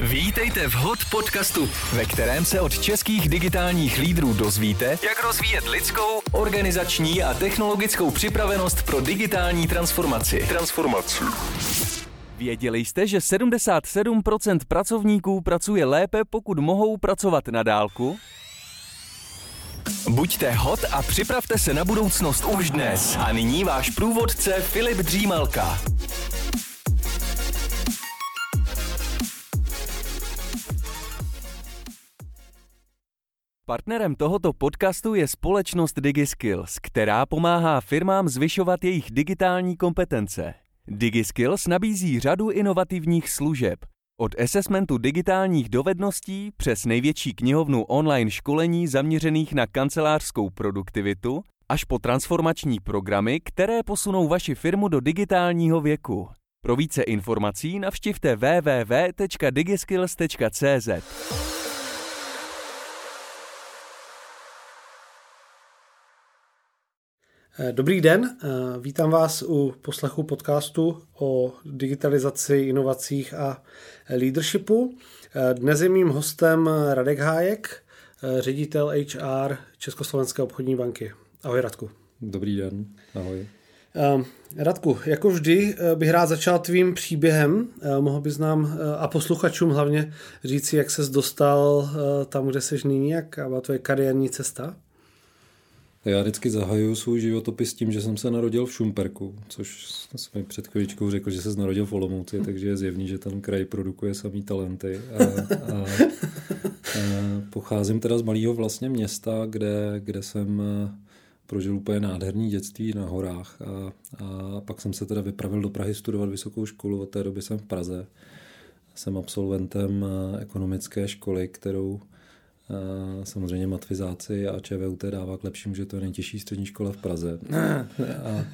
Vítejte v HOT podcastu, ve kterém se od českých digitálních lídrů dozvíte, jak rozvíjet lidskou, organizační a technologickou připravenost pro digitální transformaci. Transformaci. Věděli jste, že 77% pracovníků pracuje lépe, pokud mohou pracovat na dálku? Buďte hot a připravte se na budoucnost už dnes. A nyní váš průvodce Filip Dřímalka. Partnerem tohoto podcastu je společnost DigiSkills, která pomáhá firmám zvyšovat jejich digitální kompetence. DigiSkills nabízí řadu inovativních služeb. Od assessmentu digitálních dovedností přes největší knihovnu online školení zaměřených na kancelářskou produktivitu až po transformační programy, které posunou vaši firmu do digitálního věku. Pro více informací navštivte www.digiskills.cz. dobrý den, eh, vítám vás u poslechu podcastu o digitalizaci, inovacích a leadershipu. Eh, dnes je mým hostem Radek Hájek, ředitel HR Československé obchodní banky. Ahoj Radku. Dobrý den, ahoj. Radku, jako vždy bych rád začal tvým příběhem. Mohl bys nám a posluchačům hlavně říci, jak ses dostal tam, kde jsi nyní, jak byla tvoje kariérní cesta? Já vždycky zahajuju svůj životopis tím, že jsem se narodil v Šumperku, což jsem mi před chvíličkou řekl, že se narodil v Olomouci, takže je zjevný, že ten kraj produkuje samý talenty. A, a, a pocházím teda z malého vlastně města, kde, kde jsem prožil úplně nádherný dětství na horách a, a pak jsem se teda vypravil do Prahy studovat vysokou školu, od té doby jsem v Praze. Jsem absolventem ekonomické školy, kterou Samozřejmě matfizáci a ČVUT dává k lepšímu, že to je nejtěžší střední škola v Praze. A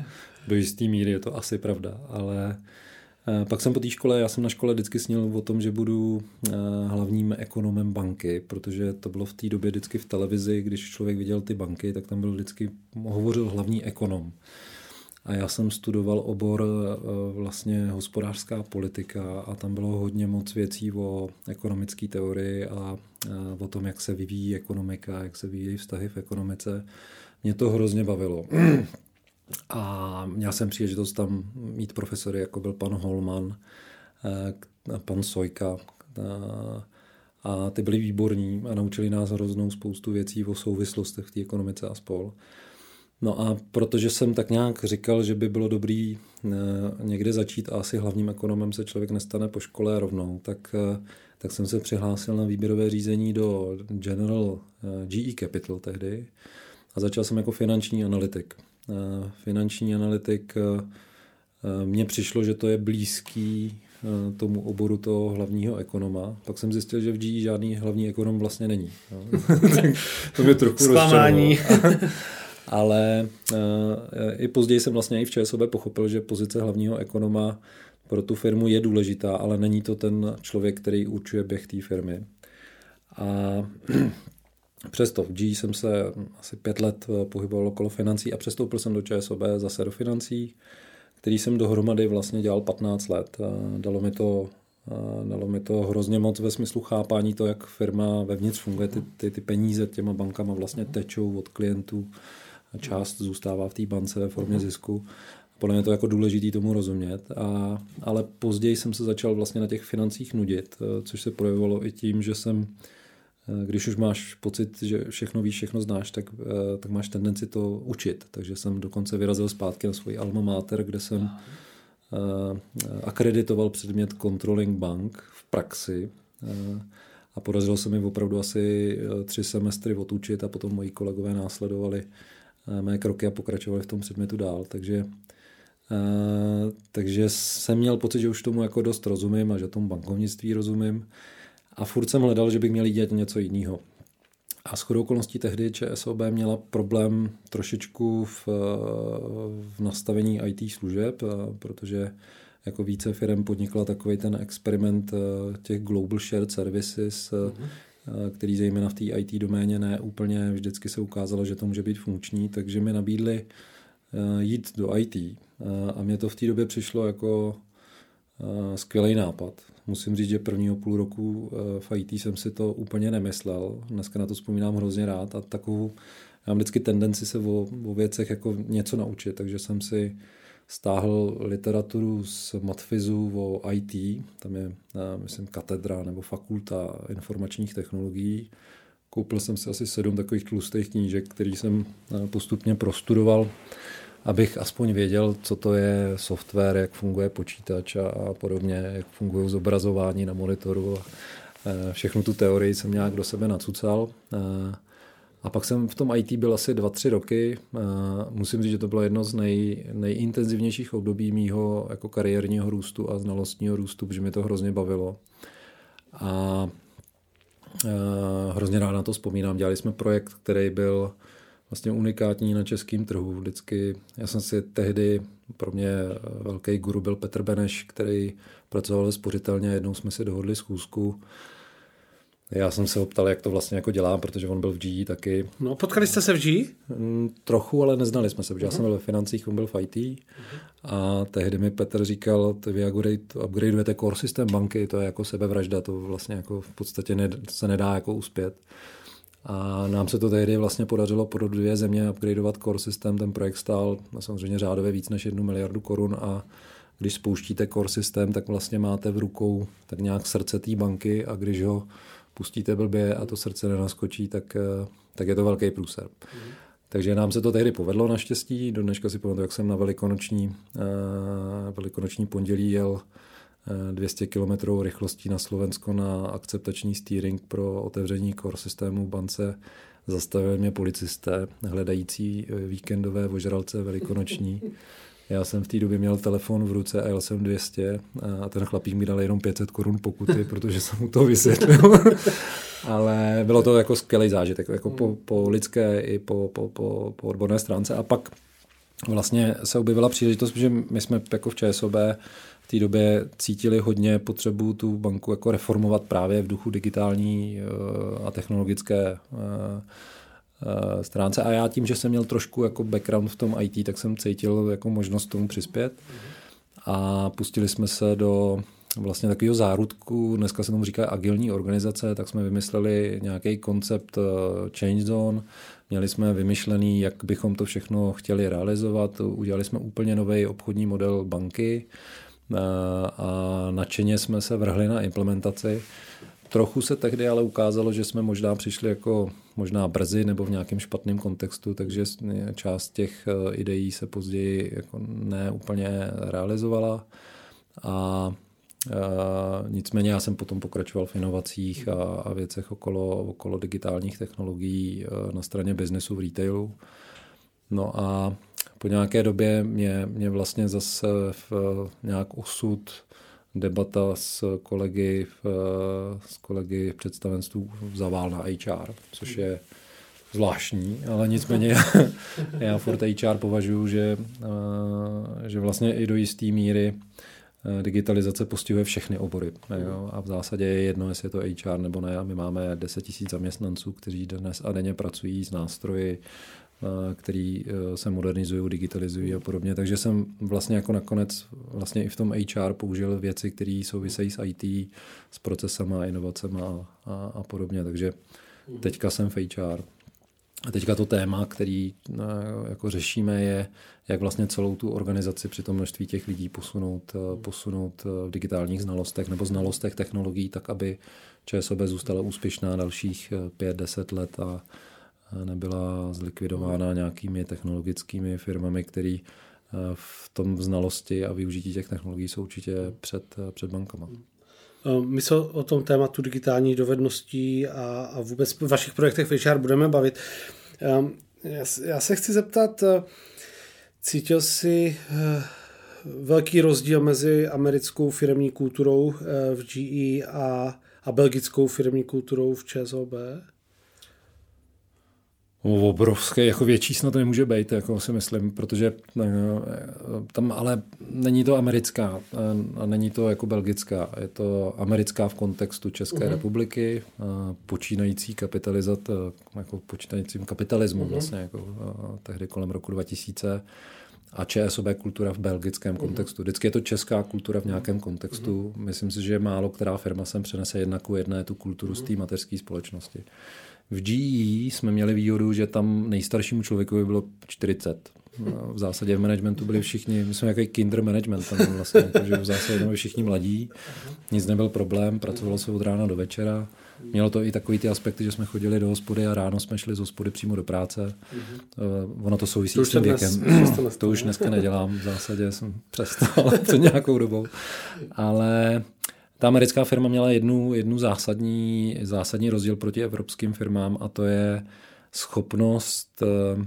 do jisté míry je to asi pravda, ale pak jsem po té škole, já jsem na škole vždycky snil o tom, že budu hlavním ekonomem banky, protože to bylo v té době vždycky v televizi, když člověk viděl ty banky, tak tam byl vždycky, hovořil hlavní ekonom. A já jsem studoval obor e, vlastně hospodářská politika a tam bylo hodně moc věcí o ekonomické teorii a o tom, jak se vyvíjí ekonomika, jak se vyvíjí vztahy v ekonomice. Mě to hrozně bavilo. A měl jsem příležitost tam mít profesory, jako byl pan Holman, e, pan Sojka, a ty byli výborní a naučili nás hroznou spoustu věcí o souvislostech v té ekonomice a spol. No a protože jsem tak nějak říkal, že by bylo dobrý eh, někde začít a asi hlavním ekonomem se člověk nestane po škole rovnou, tak, eh, tak jsem se přihlásil na výběrové řízení do General eh, GE Capital tehdy a začal jsem jako finanční analytik. Finanční analytik mně přišlo, že to je blízký tomu oboru toho hlavního ekonoma. Pak jsem zjistil, že v GE žádný hlavní ekonom vlastně není. No. to mě trochu Zklamání. ale uh, i později jsem vlastně i v ČSOB pochopil, že pozice hlavního ekonoma pro tu firmu je důležitá, ale není to ten člověk, který určuje běh té firmy. A přesto v G jsem se asi pět let eh, pohyboval okolo financí a přestoupil jsem do ČSOB zase do financí, který jsem dohromady vlastně dělal 15 let. A dalo mi to Dalo mi to hrozně moc ve smyslu chápání to, jak firma vevnitř funguje. Ty, ty, ty peníze těma bankama vlastně tečou od klientů část zůstává v té bance ve formě hmm. zisku. Podle mě to jako důležitý tomu rozumět. A, ale později jsem se začal vlastně na těch financích nudit, eh, což se projevovalo i tím, že jsem eh, když už máš pocit, že všechno víš, všechno znáš, tak, eh, tak máš tendenci to učit. Takže jsem dokonce vyrazil zpátky na svůj alma mater, kde jsem akreditoval předmět Controlling Bank v praxi a podařilo se mi opravdu asi tři semestry odučit a potom moji kolegové následovali mé kroky a pokračovali v tom předmětu dál. Takže, takže jsem měl pocit, že už tomu jako dost rozumím a že tomu bankovnictví rozumím. A furt jsem hledal, že bych měl dělat něco jiného. A s chodou okolností tehdy ČSOB měla problém trošičku v, v nastavení IT služeb, protože jako více firm podnikla takový ten experiment těch Global Shared Services, mm-hmm který zejména v té IT doméně ne úplně vždycky se ukázalo, že to může být funkční, takže mi nabídli eh, jít do IT. Eh, a mně to v té době přišlo jako skvělý nápad. musím říct, že prvního půl roku v IT jsem si to úplně nemyslel. Dneska na to vzpomínám hrozně rád a takovou, já mám vždycky tendenci se o, o věcech jako něco naučit, takže jsem si stáhl literaturu z Matfizu o IT, tam je, myslím, katedra nebo fakulta informačních technologií. Koupil jsem si asi sedm takových tlustých knížek, který jsem postupně prostudoval, abych aspoň věděl, co to je software, jak funguje počítač a, podobně, jak fungují zobrazování na monitoru. A, všechnu tu teorii jsem nějak do sebe nacucal. A pak jsem v tom IT byl asi dva, tři roky. Musím říct, že to bylo jedno z nej, nejintenzivnějších období mýho jako kariérního růstu a znalostního růstu, protože mi to hrozně bavilo. A hrozně rád na to vzpomínám. Dělali jsme projekt, který byl vlastně unikátní na českém trhu. Vždycky, já jsem si tehdy, pro mě velký guru byl Petr Beneš, který pracoval spořitelně, jednou jsme si dohodli schůzku, já jsem se ho ptal, jak to vlastně jako dělá, protože on byl v GE taky. No, potkali jste se v GE? Mm, trochu, ale neznali jsme se, protože uh-huh. já jsem byl ve financích, on byl v IT. Uh-huh. A tehdy mi Petr říkal, vy upgradeujete core systém banky, to je jako sebevražda, to vlastně jako v podstatě ne, se nedá jako uspět. A nám se to tehdy vlastně podařilo pro dvě země upgradeovat core systém. Ten projekt stál samozřejmě řádově víc než jednu miliardu korun a když spouštíte core systém, tak vlastně máte v rukou tak nějak srdce té banky a když ho pustíte blbě a to srdce nenaskočí, tak, eh, tak je to velký průser. Mm. Takže nám se to tehdy povedlo naštěstí. Do dneška si pamatuju, jak jsem na velikonoční, uh, velikonoční pondělí jel 200 km rychlostí na Slovensko na akceptační steering pro otevření core systému bance. Zastavili mě policisté hledající eh, víkendové vožralce velikonoční. Já jsem v té době měl telefon v ruce a jel jsem 200 a ten chlapík mi dal jenom 500 korun pokuty, protože jsem mu to vysvětlil. Ale bylo to jako skvělý zážitek, jako po, po lidské i po, po, po, po odborné stránce. A pak vlastně se objevila příležitost, že my jsme jako v ČSOB v té době cítili hodně potřebu tu banku jako reformovat právě v duchu digitální eh, a technologické Eh, stránce. A já tím, že jsem měl trošku jako background v tom IT, tak jsem cítil jako možnost tomu přispět. A pustili jsme se do vlastně takového zárudku, dneska se tomu říká agilní organizace, tak jsme vymysleli nějaký koncept eh, Change Zone, měli jsme vymyšlený, jak bychom to všechno chtěli realizovat, udělali jsme úplně nový obchodní model banky eh, a nadšeně jsme se vrhli na implementaci. Trochu se tehdy ale ukázalo, že jsme možná přišli jako možná brzy nebo v nějakém špatném kontextu, takže část těch eh, ideí se později jako neúplně realizovala. A Uh, nicméně já jsem potom pokračoval v inovacích a, a věcech okolo, okolo digitálních technologií uh, na straně biznesu v retailu. No a po nějaké době mě, mě vlastně zase v nějak osud debata s kolegy v, s kolegy v představenstvu zavál na HR, což je zvláštní, ale nicméně já, já furt HR považuji, že, že vlastně i do jisté míry digitalizace postihuje všechny obory. Jo? A v zásadě je jedno, jestli je to HR nebo ne. A my máme 10 000 zaměstnanců, kteří dnes a denně pracují s nástroji, Eh, který eh, se modernizují, digitalizují a podobně. Takže jsem vlastně jako nakonec vlastně i v tom HR použil věci, které souvisejí s IT, s procesama, inovacemi a, a, a podobně. Takže teďka jsem v HR. A teďka to téma, který eh, jako řešíme, je, jak vlastně celou tu organizaci při tom množství těch lidí posunout, posunout v digitálních znalostech nebo znalostech technologií, tak aby ČSOB zůstala úspěšná dalších 5-10 let a, nebyla zlikvidována nějakými technologickými firmami, které eh, v tom znalosti a využití těch technologií jsou určitě před, eh, před bankama. Eh, my se o tom tématu digitální dovedností a, a vůbec v vašich projektech v HR budeme bavit. Ehm, já se chci zeptat, cítil jsi velký rozdíl mezi americkou firmní kulturou v GE a, a belgickou firmní kulturou v ČSOB? Obrovské, jako větší snad to nemůže být, jako si myslím, protože eh, tam ale není to americká eh, a není to jako belgická, je to americká v kontextu České uh-huh. republiky, eh, počínající kapitalizat, jako počínajícím kapitalismu uh-huh. vlastně, jako tehdy kolem roku 2000 a ČSOB kultura v belgickém mhm. kontextu. Vždycky je to česká kultura v nějakém kontextu. Myslím si, že málo která firma sem přenese jedna ku jedné tu kulturu z té mateřské společnosti. V GE jsme měli výhodu, že tam nejstaršímu člověku bylo 40. V zásadě v managementu byli všichni, my jsme jaký kinder management tam vlastně, takže v zásadě byli všichni mladí, nic nebyl problém, pracovalo se od rána do večera. Mělo to i takový ty aspekty, že jsme chodili do hospody a ráno jsme šli z hospody přímo do práce. Mm-hmm. Ono to souvisí to s tím věkem. Dnes, to už dneska nedělám, v zásadě jsem přestal před nějakou dobou. Ale ta americká firma měla jednu, jednu zásadní, zásadní rozdíl proti evropským firmám a to je schopnost, eh,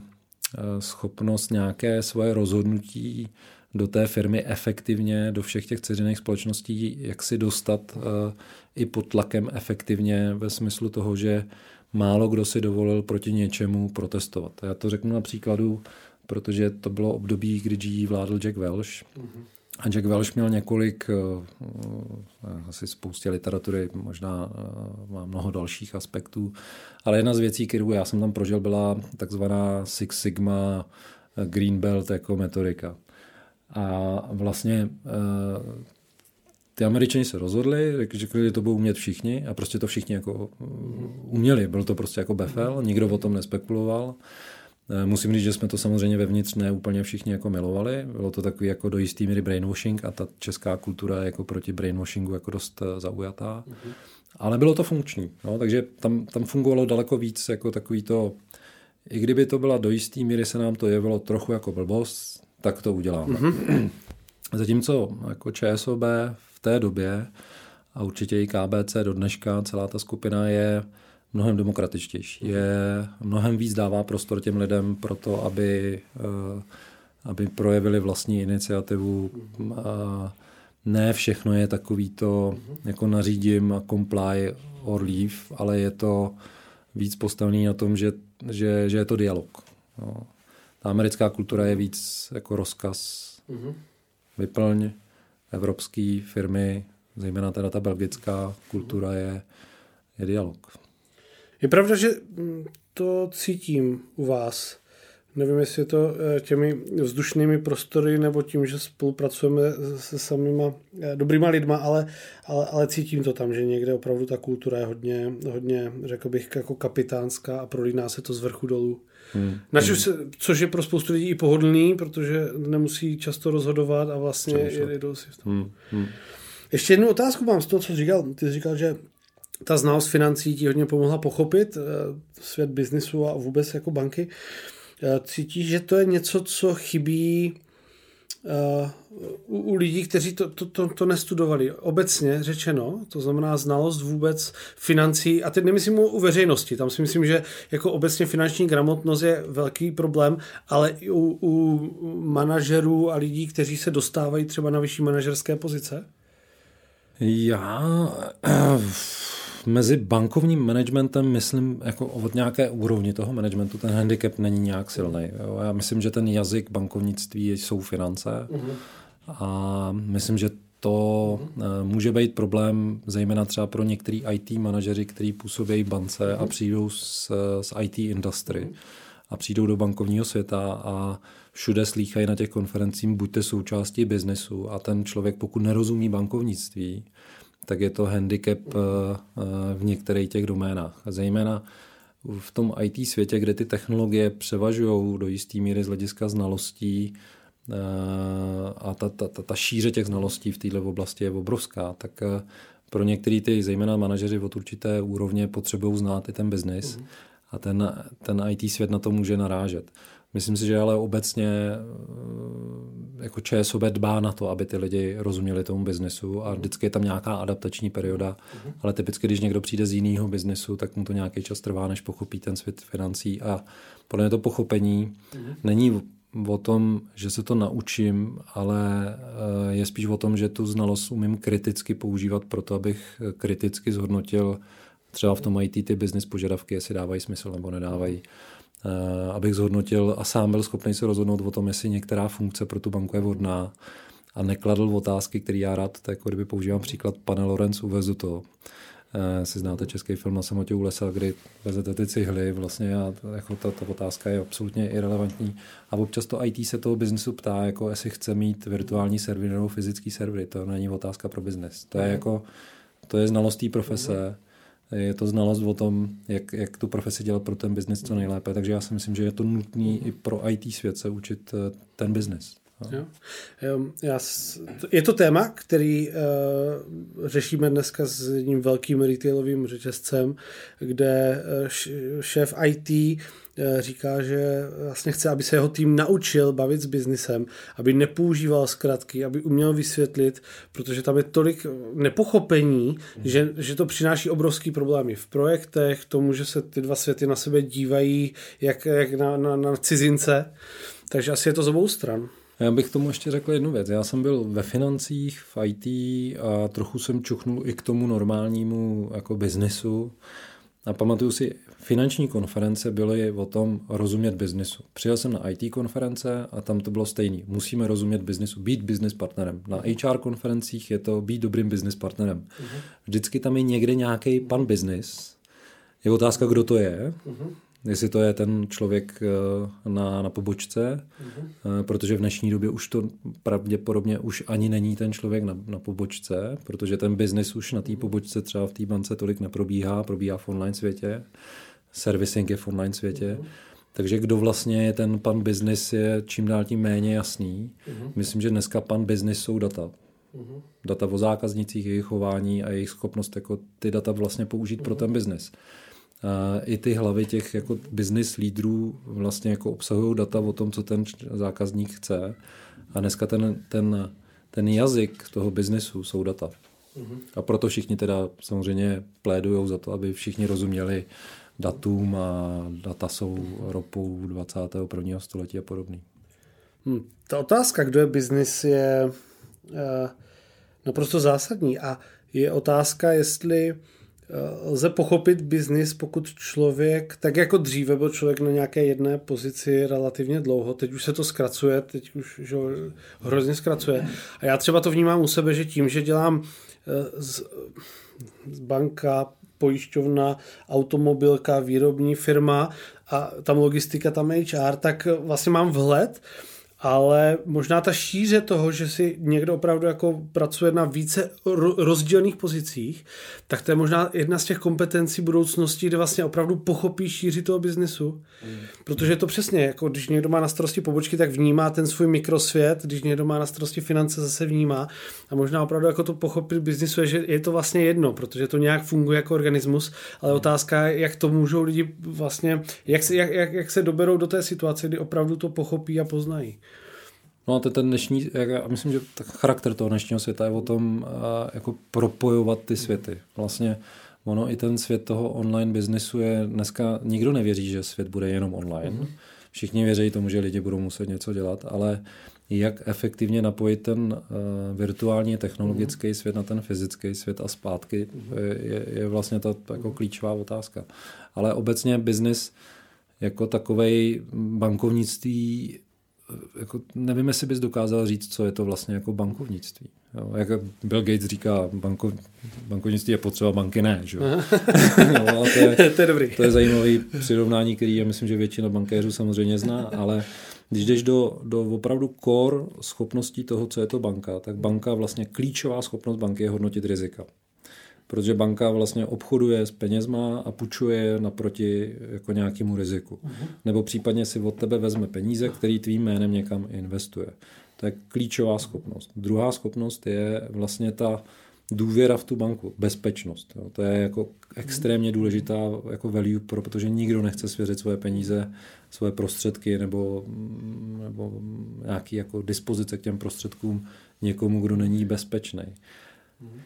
schopnost nějaké svoje rozhodnutí do té firmy efektivně, do všech těch dceřiných společností, jak si dostat eh, i pod tlakem efektivně ve smyslu toho, že málo kdo si dovolil proti něčemu protestovat. Já to řeknu na příkladu, protože to bylo období, kdy GE vládl Jack Welch. Mm-hmm. A Jack Welch měl několik, uh, asi spoustě literatury, možná uh, má mnoho dalších aspektů, ale jedna z věcí, kterou já jsem tam prožil, byla takzvaná Six Sigma Green Belt jako metodika. A vlastně ty američani se rozhodli, řekli, že to budou umět všichni a prostě to všichni jako uměli. Byl to prostě jako befel, nikdo o tom nespekuloval. Eh, musím říct, že jsme to samozřejmě vevnitř ne úplně všichni jako milovali. Bylo to takový jako do jistý míry brainwashing a ta česká kultura je jako proti brainwashingu jako dost eh, zaujatá. Mm-hmm. Ale bylo to funkční, no, takže tam, tam fungovalo daleko víc jako takový to, i kdyby to byla do jistý míry se nám to jevilo trochu jako blbost, tak to uděláme. Mm-hmm. Zatímco jako ČSOB v té době a určitě i KBC do dneška, celá ta skupina je mnohem demokratičtější. Je mnohem víc dává prostor těm lidem pro to, aby, eh, aby projevili vlastní iniciativu. Ne všechno je takový to, jako nařídím a comply or leave, ale je to víc postavený na tom, že, že, že je to dialog. No. Ta americká kultura je víc jako rozkaz. Vyplň evropské firmy, zejména teda ta belgická kultura je, je dialog. Je pravda, že mm, to cítím u vás. Nevím, jestli je to eh, těmi vzdušnými prostory nebo tím, že spolupracujeme se samýma eh, dobrýma lidma, ale, ale, ale cítím to tam, že někde opravdu ta kultura je hodně, hodně řekl bych, jako kapitánská a prolíná se to z vrchu dolů. Hmm. Načuž se, což je pro spoustu lidí i pohodlný, protože nemusí často rozhodovat a vlastně jedou si v tom. Hmm. Hmm. Ještě jednu otázku mám z toho, co jsi říkal. Ty jsi říkal, že ta znalost financí ti hodně pomohla pochopit uh, svět biznisu a vůbec jako banky. Uh, cítíš, že to je něco, co chybí uh, u, u lidí, kteří to, to, to, to nestudovali. Obecně řečeno, to znamená znalost vůbec financí, a teď nemyslím u veřejnosti, tam si myslím, že jako obecně finanční gramotnost je velký problém, ale i u, u manažerů a lidí, kteří se dostávají třeba na vyšší manažerské pozice? Já mezi bankovním managementem, myslím, jako od nějaké úrovni toho managementu, ten handicap není nějak silný. Já myslím, že ten jazyk bankovnictví jsou finance uh-huh. a myslím, že to uh-huh. může být problém zejména třeba pro některý IT manažeři, kteří působí bance uh-huh. a přijdou z, z IT industry uh-huh. a přijdou do bankovního světa a všude slýchají na těch konferencích, buďte součástí biznesu a ten člověk, pokud nerozumí bankovnictví, tak je to handicap eh, eh, v některých těch doménách. A zejména v tom IT světě, kde ty technologie převažují do jisté míry z hlediska znalostí eh, a ta, ta, ta, ta šíře těch znalostí v této oblasti je obrovská, tak pro některý ty, zejména manažeři od určité úrovně, potřebují znát i ten biznis mm. a ten, ten IT svět na to může narážet. Myslím si, že ale obecně eh, jako ČSOB dbá na to, aby ty lidi rozuměli tomu biznesu a vždycky je tam nějaká adaptační perioda, ale typicky, když někdo přijde z jiného biznesu, tak mu to nějaký čas trvá, než pochopí ten svět financí. A podle mě to pochopení není o tom, že se to naučím, ale eh, je spíš o tom, že tu znalost umím kriticky používat pro to, abych kriticky zhodnotil třeba v tom IT ty business požadavky, jestli dávají smysl nebo nedávají. Eh, abych zhodnotil a sám byl schopný se rozhodnout o tom, jestli některá funkce pro tu banku je vhodná a nekladl otázky, které já rád, tak jako kdyby používám příklad, pane Lorenz, uvezu to. Eh, si znáte český film na samotě u lesa, kdy vezete ty cihly vlastně a jako ta, ta otázka je absolutně irrelevantní. A občas to IT se toho biznesu ptá, jako jestli chce mít virtuální server nebo fyzický servery. To není otázka pro biznes. To je jako, to je znalost té profese, je to znalost o tom, jak, jak tu profesi dělat pro ten biznis co nejlépe. Takže já si myslím, že je to nutné i pro IT svět se učit eh, ten biznis. Jo. Já, je to téma, který uh, řešíme dneska s jedním velkým retailovým řetězcem, kde uh, šéf IT uh, říká, že vlastně chce, aby se jeho tým naučil bavit s biznisem, aby nepoužíval zkratky, aby uměl vysvětlit, protože tam je tolik nepochopení, že, že to přináší obrovský problémy v projektech, tomu, že se ty dva světy na sebe dívají jak, jak na, na, na cizince. Takže asi je to z obou stran. Já bych tomu ještě řekl jednu věc. Já jsem byl ve financích, v IT a trochu jsem čuchnul i k tomu normálnímu jako biznesu. A pamatuju si, finanční konference byly o tom rozumět biznesu. Přijel jsem na IT konference a tam to bylo stejný. Musíme rozumět biznesu, být business partnerem. Na HR konferencích je to být dobrým business partnerem. Mhm. Vždycky tam je někde nějaký pan business. Je otázka, kdo to je. Jestli to je ten člověk eh, na, na pobočce, uh-huh. protože v dnešní době už to pravděpodobně už ani není ten člověk na, na pobočce, protože ten biznis už na té pobočce třeba v té bance tolik neprobíhá, probíhá v online světě, servicing je v online světě, uh-huh. takže kdo vlastně je ten pan biznis je čím dál tím méně jasný. Uh-huh. Myslím, že dneska pan biznis jsou data. Uh-huh. Data o zákaznicích, jejich chování a jejich schopnost jako ty data vlastně použít uh-huh. pro ten biznis i ty hlavy těch jako business lídrů vlastně jako obsahují data o tom, co ten zákazník chce. A dneska ten, ten, ten jazyk toho biznesu jsou data. Mm-hmm. A proto všichni teda samozřejmě plédují za to, aby všichni rozuměli datům a data jsou ropou 21. století a podobný. Hmm. Ta otázka, kdo je biznis, je uh, naprosto zásadní a je otázka, jestli Eh, lze pochopit biznis, pokud člověk, tak jako dříve byl člověk na nějaké jedné pozici relativně dlouho, teď už se to zkracuje, teď už že, hrozně zkracuje. A já třeba to vnímám u sebe, že tím, že dělám eh, z, z banka, pojišťovna, automobilka, výrobní firma a tam logistika, tam HR, tak vlastně mám vhled, ale možná ta šíře toho, že si někdo opravdu jako pracuje na více rozdílných pozicích, tak to je možná jedna z těch kompetencí budoucnosti, kde vlastně opravdu pochopí šíři toho biznesu. Mm. Protože je to přesně, jako když někdo má na starosti pobočky, tak vnímá ten svůj mikrosvět, když někdo má na starosti finance, zase vnímá. A možná opravdu jako to pochopit biznisu je, že je to vlastně jedno, protože to nějak funguje jako organismus, ale mm. otázka je, jak to můžou lidi vlastně, jak se, jak, jak, jak se doberou do té situace, kdy opravdu to pochopí a poznají. No a to ten dnešní, já myslím, že charakter toho dnešního světa je o tom jako propojovat ty světy. Vlastně ono i ten svět toho online biznesu je dneska, nikdo nevěří, že svět bude jenom online. Mm-hmm. Všichni věří tomu, že lidi budou muset něco dělat, ale jak efektivně napojit ten uh, virtuální technologický mm-hmm. svět na ten fyzický svět a zpátky, mm-hmm. je, je vlastně ta jako klíčová otázka. Ale obecně biznis jako takovej bankovnictví jako nevím, jestli bys dokázal říct, co je to vlastně jako bankovnictví. Jo, jak Bill Gates říká, banko, bankovnictví je potřeba, banky ne. Že? jo, to, je, to je dobrý. To je zajímavý přirovnání, který já myslím, že většina bankéřů samozřejmě zná, ale když jdeš do, do opravdu core schopností toho, co je to banka, tak banka vlastně klíčová schopnost banky je hodnotit rizika protože banka vlastně obchoduje s penězma a půjčuje naproti jako nějakému riziku. Uh-huh. Nebo případně si od tebe vezme peníze, který tvým jménem někam investuje. To je klíčová schopnost. Druhá schopnost je vlastně ta důvěra v tu banku, bezpečnost. Jo. To je jako extrémně důležitá jako value, protože nikdo nechce svěřit svoje peníze, svoje prostředky nebo, nebo nějaký jako dispozice k těm prostředkům někomu, kdo není bezpečný. Uh-huh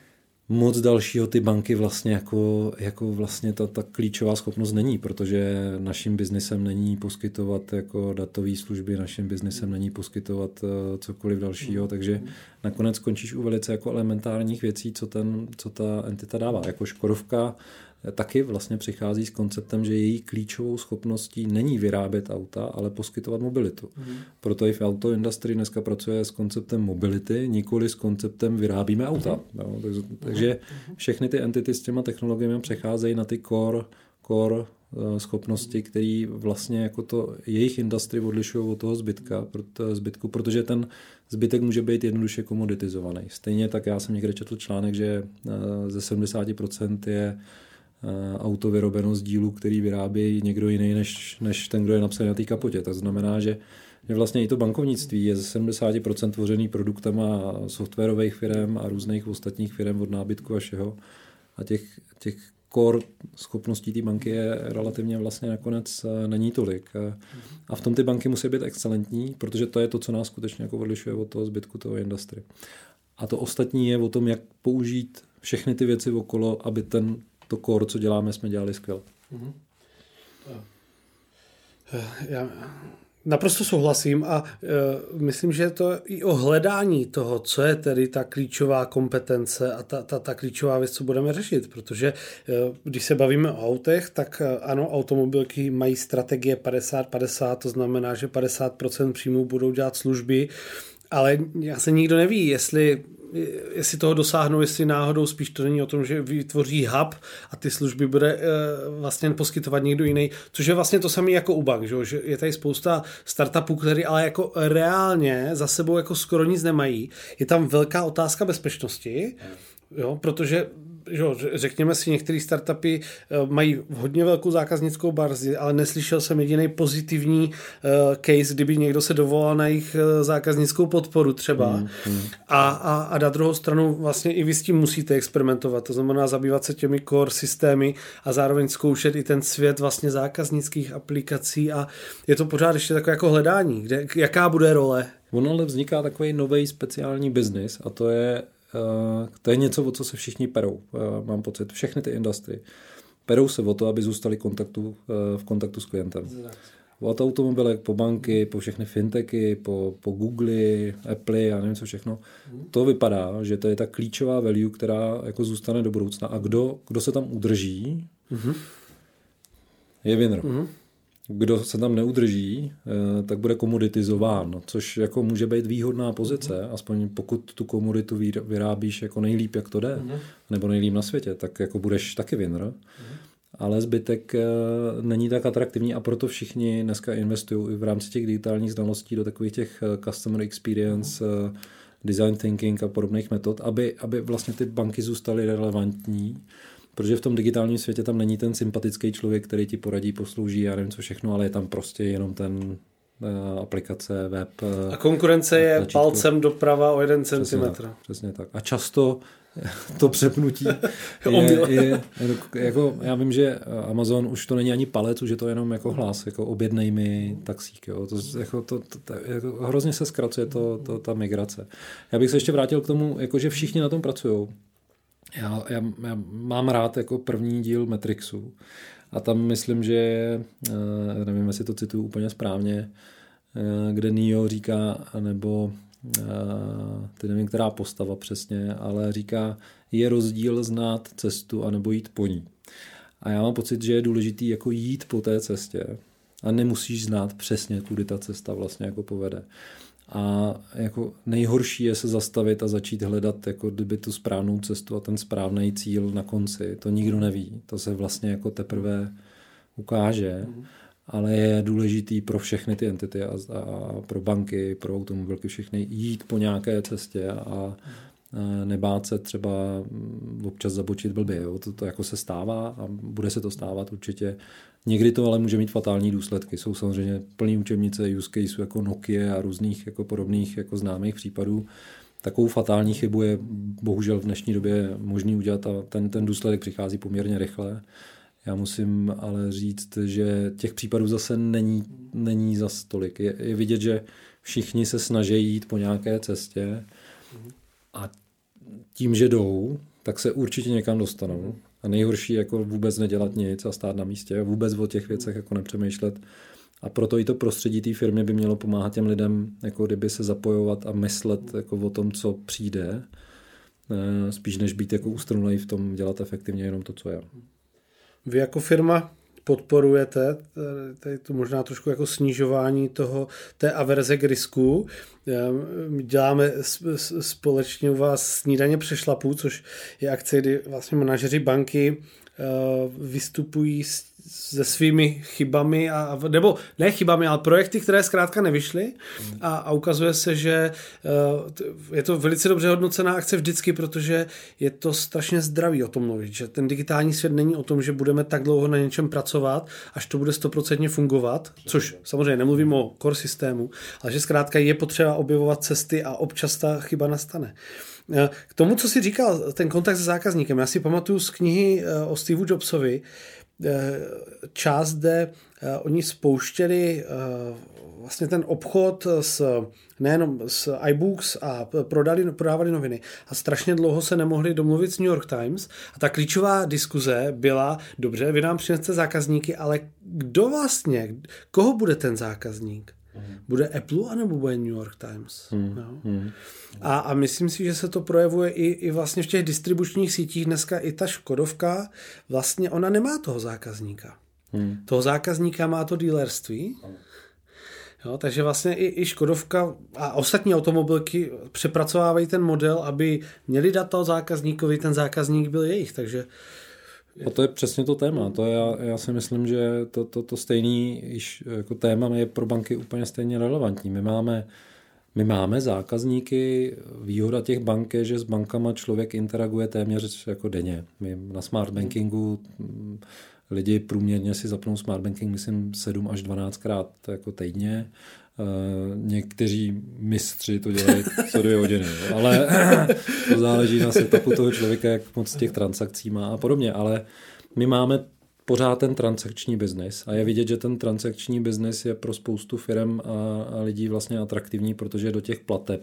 moc dalšího ty banky vlastně jako, jako vlastně ta, ta klíčová schopnost není, protože naším biznesem není poskytovat jako datové služby, naším biznesem není poskytovat uh, cokoliv dalšího, mm. takže nakonec skončíš u velice jako elementárních věcí, co, ten, co ta entita dává. Jako Škodovka taky vlastně přichází s konceptem, že její klíčovou schopností není vyrábět auta, ale poskytovat mobilitu. Mm. Proto i v auto industry dneska pracuje s konceptem mobility, nikoli s konceptem vyrábíme auta. Mm. Jo, takže, takže všechny ty entity s těma technologiemi přecházejí na ty core, core eh, schopnosti, které vlastně jako to jejich industry odlišují od toho zbytka, proto, zbytku, protože ten zbytek může být jednoduše komoditizovaný. Stejně tak já jsem někde četl článek, že eh, ze 70% je Eh, auto vyrobeno z dílu, který vyrábí někdo jiný než, než ten, kdo je napsaný na té kapotě. To znamená, že, že vlastně i to bankovnictví je ze 70% tvořený produktama softwarových firm a různých ostatních firm od nábytku a všeho. A těch, těch core schopností té banky je relativně vlastně nakonec eh, není tolik. A v tom ty banky musí být excelentní, protože to je to, co nás skutečně jako odlišuje od toho zbytku toho industry. A to ostatní je o tom, jak použít všechny ty věci okolo, aby ten to core, co děláme, jsme dělali skvěle. Mm-hmm. Já naprosto souhlasím a uh, myslím, že to i o hledání toho, co je tedy ta klíčová kompetence a ta, ta, ta klíčová věc, co budeme řešit, protože uh, když se bavíme o autech, tak uh, ano, automobilky mají strategie 50-50, to znamená, že 50% příjmů budou dělat služby, ale já se nikdo neví, jestli jestli toho dosáhnou, jestli náhodou spíš to není o tom, že vytvoří hub a ty služby bude uh, vlastně poskytovat někdo jiný, což je vlastně to samé jako u bank, že, že je tady spousta startupů, které ale jako reálně za sebou jako skoro nic nemají. Je tam velká otázka bezpečnosti, jo, protože jo, řekněme si, některé startupy eh, mají hodně velkou zákaznickou barzi, ale neslyšel jsem jediný pozitivní uh, case, kdyby někdo se dovolal na jejich uh, zákaznickou podporu třeba. Hmm, hmm. A, a, a na druhou stranu vlastně i vy s tím musíte experimentovat, to znamená zabývat se těmi core systémy a zároveň zkoušet i ten svět vlastně zákaznických aplikací a je to pořád ještě takové jako hledání, kde, jaká bude role. Ono ale vzniká takový nový speciální biznis a to je Eh, to je něco, o co se všichni perou, eh, mám pocit, všechny ty industry. Perou se o to, aby zůstali kontaktu, eh, v kontaktu s klientem. Od automobilek po banky, po všechny fintechy, po, po Google, Apple a nevím co všechno. To vypadá, že to je ta klíčová value, která jako zůstane do budoucna. A kdo, kdo se tam udrží, mm-hmm. je winner. Mm-hmm kdo se tam neudrží, eh, tak bude komoditizován, což jako může být výhodná pozice, mm aspoň pokud tu komoditu vyrábíš jako nejlíp, jak to jde, mm nebo nejlíp na světě, tak jako budeš taky winner. mm Ale zbytek eh, není tak atraktivní a proto všichni dneska investují i v rámci těch digitálních znalostí do takových těch eh, customer experience, design thinking a podobných metod, aby, aby vlastně ty banky zůstaly relevantní Protože v tom digitálním světě tam není ten sympatický člověk, který ti poradí, poslouží, já nevím co všechno, ale je tam prostě jenom ten uh, aplikace, web. Uh, a konkurence je tlačítko. palcem doprava o jeden centimetr. Přesně tak, přesně tak. A často to přepnutí je, je, jako, já vím, že Amazon už to není ani palec, už je to jenom jako hlas, jako objednej mi taxík, jo. To, jako, to, to, to, jako, hrozně se zkracuje to, to, ta migrace. Já bych se ještě vrátil k tomu, jako, že všichni na tom pracují. Já, já, já mám rád jako první díl Matrixu a tam myslím, že, uh, nevím, jestli to cituju úplně správně, uh, kde Neo říká, nebo uh, ty nevím, která postava přesně, ale říká, je rozdíl znát cestu a nebo jít po ní. A já mám pocit, že je důležitý jako jít po té cestě a nemusíš znát přesně, kudy ta cesta vlastně jako povede. A jako nejhorší je se zastavit a začít hledat jako kdyby tu správnou cestu a ten správný cíl na konci. To nikdo neví. To se vlastně jako teprve ukáže. Mm. Ale je důležitý pro všechny ty entity a, a pro banky, pro automobilky, všechny jít po nějaké cestě a, nebát se třeba občas zabočit blbě. Jo? To, to jako se stává a bude se to stávat určitě. Někdy to ale může mít fatální důsledky. Jsou samozřejmě plný učebnice use case jako Nokia a různých jako podobných jako známých případů. Takovou fatální chybu je bohužel v dnešní době možný udělat a ten, ten důsledek přichází poměrně rychle. Já musím ale říct, že těch případů zase není, není za tolik. Je, je vidět, že všichni se snaží jít po nějaké cestě a tím, že jdou, tak se určitě někam dostanou. A nejhorší jako vůbec nedělat nic a stát na místě, vůbec o těch věcech jako nepřemýšlet. A proto i to prostředí té firmy by mělo pomáhat těm lidem, jako kdyby se zapojovat a myslet jako o tom, co přijde, eh, spíš než být jako ustrnulý v tom dělat efektivně jenom to, co je. vy jako firma podporujete, tady to možná trošku jako snižování toho, té averze k risku. My děláme společně u vás snídaně přešlapů, což je akce, kdy vlastně manažeři banky eh, vystupují s se svými chybami, a, nebo ne chybami, ale projekty, které zkrátka nevyšly a, a ukazuje se, že uh, je to velice dobře hodnocená akce vždycky, protože je to strašně zdravý o tom mluvit, že ten digitální svět není o tom, že budeme tak dlouho na něčem pracovat, až to bude stoprocentně fungovat, což samozřejmě nemluvím o core systému, ale že zkrátka je potřeba objevovat cesty a občas ta chyba nastane. Eh, k tomu, co si říkal, ten kontakt s zákazníkem, já si pamatuju z knihy eh, o Steve Jobsovi, Eh, část, kde eh, oni spouštěli eh, vlastně ten obchod s nejenom s iBooks a prodali, prodávali noviny a strašně dlouho se nemohli domluvit s New York Times a ta klíčová diskuze byla, dobře, vy nám přineste zákazníky, ale kdo vlastně, koho bude ten zákazník? Bude Apple anebo bude New York Times? Hmm. No. Hmm. A, a myslím si, že se to projevuje i, i vlastně v těch distribučních sítích. Dneska i ta Škodovka, vlastně ona nemá toho zákazníka. Hmm. Toho zákazníka má to dealerství. Jo, takže vlastně i, i Škodovka a ostatní automobilky přepracovávají ten model, aby měli data o zákazníkovi, ten zákazník byl jejich. Takže a to je přesně to téma. To já, já si myslím, že to, to, to stejný jako téma je pro banky úplně stejně relevantní. My máme, my máme zákazníky, výhoda těch bank je, že s bankama člověk interaguje téměř jako denně. My na smart bankingu mm, lidi průměrně si zapnou smart banking, myslím, 7 až 12 krát jako týdně. Uh, někteří mistři to dělají co dvě hodiny, ale to záleží na setupu toho člověka, jak moc těch transakcí má a podobně, ale my máme pořád ten transakční biznis a je vidět, že ten transakční biznis je pro spoustu firm a, a lidí vlastně atraktivní, protože do těch plateb,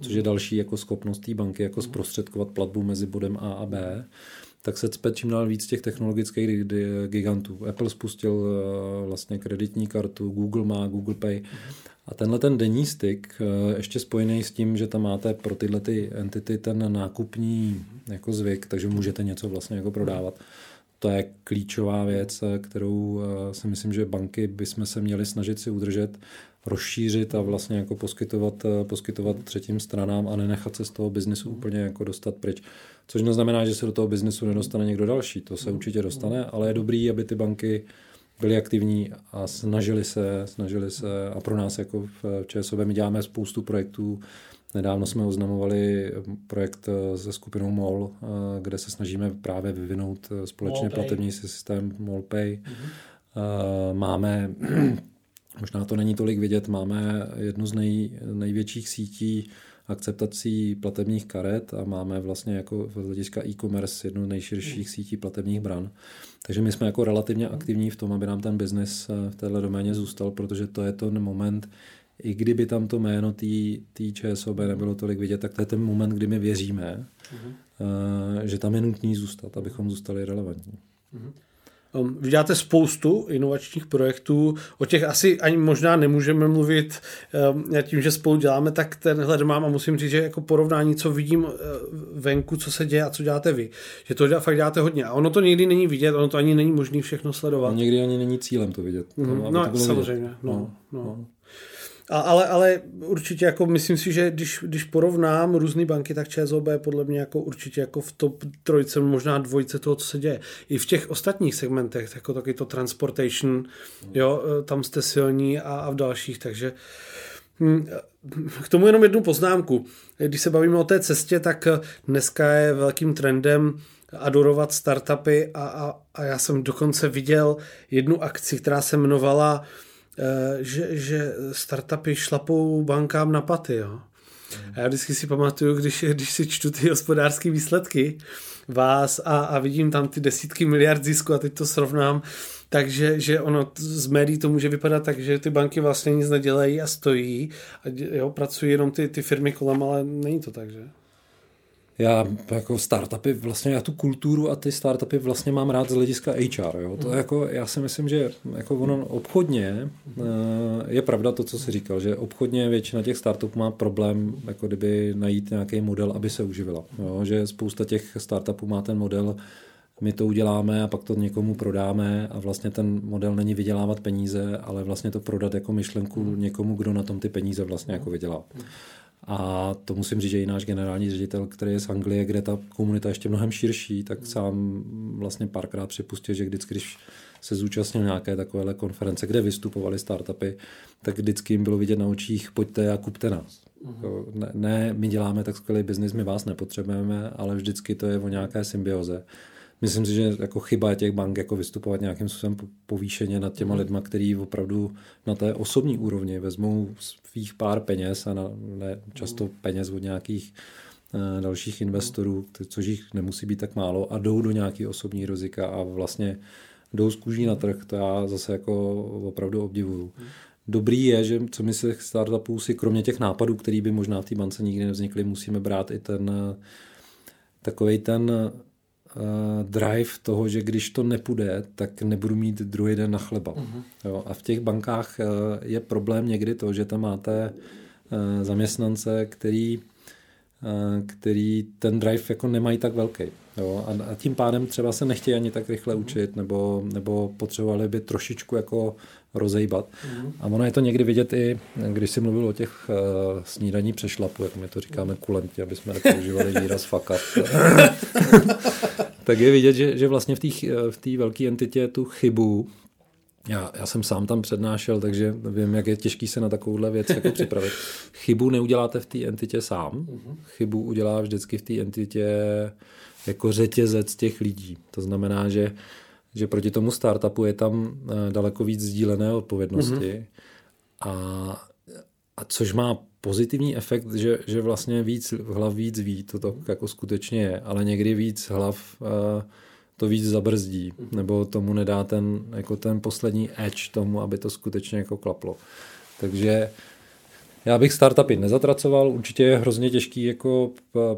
což je další jako schopnost té banky, jako zprostředkovat platbu mezi bodem A a B, tak se cpe čím dál víc těch technologických gigantů. Apple spustil eh, vlastně kreditní kartu, Google má Google Pay. A tenhle ten denní styk, eh, ještě spojený s tím, že tam máte pro tyhle ty entity ten nákupní jako zvyk, takže můžete něco vlastně jako prodávat. To je klíčová věc, eh, kterou si myslím, že banky bychom se měli snažit si udržet, rozšířit a vlastně jako poskytovat, poskytovat třetím stranám a nenechat se z toho biznesu úplně jako dostat pryč. Což neznamená, že se do toho biznesu nedostane někdo další. To se určitě dostane, ale je dobrý, aby ty banky byly aktivní a snažili se, snažili se a pro nás jako v ČSOB my děláme spoustu projektů. Nedávno jsme oznamovali projekt se skupinou MOL, kde se snažíme právě vyvinout společně MOLPay. platební systém MOLPay. Mm-hmm. Máme, možná to není tolik vidět, máme jednu z nej, největších sítí akceptací platebních karet a máme vlastně jako z hlediska e-commerce jednu z nejširších hmm. sítí platebních bran. Takže my jsme jako relativně aktivní v tom, aby nám ten biznis eh, v téhle doméně zůstal, protože to je ten moment, i kdyby tam to jméno té ČSOB nebylo tolik vidět, tak to je ten moment, kdy my věříme, uh-huh. že tam je nutný zůstat, abychom zůstali relevantní. Uh-huh. Um, vy děláte spoustu inovačních projektů, o těch asi ani možná nemůžeme mluvit um, tím, že spolu děláme, tak tenhle mám a musím říct, že jako porovnání, co vidím uh, venku, co se děje a co děláte vy, že to dělá, fakt děláte hodně a ono to někdy není vidět, ono to ani není možné všechno sledovat. někdy ani není cílem to vidět. Mm-hmm. No, to samozřejmě, vidět. no, no. no. A, ale, ale určitě jako myslím si, že když, když porovnám různé banky, tak ČSOB je podle mě jako určitě jako v top trojce, možná dvojce toho, co se děje. I v těch ostatních segmentech, jako taky to transportation, jo, tam jste silní a, a v dalších, takže hm, k tomu jenom jednu poznámku. Když se bavíme o té cestě, tak dneska je velkým trendem adorovat startupy a, a, a já jsem dokonce viděl jednu akci, která se jmenovala Eh, že, že startupy šlapou bankám na paty. Jo. A já vždycky si pamatuju, když, když si čtu ty hospodářské výsledky vás a, a vidím tam ty desítky miliard zisku a teď to srovnám, takže že ono z médií to může vypadat tak, že ty banky vlastně nic nedělají a stojí a jo, pracují jenom ty, ty firmy kolem, ale není to tak, že? Já jako startupy, vlastně já tu kulturu a ty startupy vlastně mám rád z hlediska HR. Jo. To jako, já si myslím, že jako ono obchodně eh, je pravda to, co jsi říkal, že obchodně většina těch startupů má problém jako kdyby najít nějaký model, aby se uživila. Jo. Že spousta těch startupů má ten model my to uděláme a pak to někomu prodáme a vlastně ten model není vydělávat peníze, ale vlastně to prodat jako myšlenku někomu, kdo na tom ty peníze vlastně jako vydělá. A to musím říct, že i náš generální ředitel, který je z Anglie, kde ta komunita ještě mnohem širší, tak sám vlastně párkrát připustil, že vždycky, když se zúčastnil nějaké takovéhle konference, kde vystupovali startupy, tak vždycky jim bylo vidět na očích, pojďte a kupte nás. Uh-huh. Ne, ne, my děláme tak skvělý biznis, my vás nepotřebujeme, ale vždycky to je o nějaké symbioze. Myslím si, že jako chyba je těch bank jako vystupovat nějakým způsobem povýšeně nad těma uh-huh. lidma, který opravdu na té osobní úrovni vezmou svých pár peněz a na, ne, často uh-huh. peněz od nějakých uh, dalších investorů, což jich nemusí být tak málo a jdou do nějaké osobní rizika a vlastně jdou z kůží na trh, to já zase jako opravdu obdivuju. Dobrý je, že co my se startupů si kromě těch nápadů, který by možná v té bance nikdy nevznikly, musíme brát i ten takový ten drive toho, že když to nepůjde, tak nebudu mít druhý den na chleba. Uh-huh. Jo, a v těch bankách uh, je problém někdy to, že tam máte uh, zaměstnance, který který ten drive jako nemají tak velký. Jo? A, a tím pádem třeba se nechtějí ani tak rychle učit, nebo, nebo potřebovali by trošičku jako rozejbat. Mm. A ono je to někdy vidět i, když jsi mluvil o těch uh, snídaní přešlapu, jak my to říkáme kulentě, aby jsme nepoužívali výraz up. tak je vidět, že, že vlastně v té v velké entitě tu chybu já, já jsem sám tam přednášel, takže vím, jak je těžký se na takovouhle věc jako připravit. Chybu neuděláte v té entitě sám, mhm. chybu udělá vždycky v té entitě jako řetězec těch lidí. To znamená, že, že proti tomu startupu je tam eh, daleko víc sdílené odpovědnosti mm-hmm. a, a což má pozitivní efekt, že, že vlastně víc hlav víc ví, to tak jako skutečně je, ale někdy víc hlav uh, to víc zabrzdí, nebo tomu nedá ten, jako ten poslední edge tomu, aby to skutečně jako klaplo. Takže já bych startupy nezatracoval, určitě je hrozně těžký jako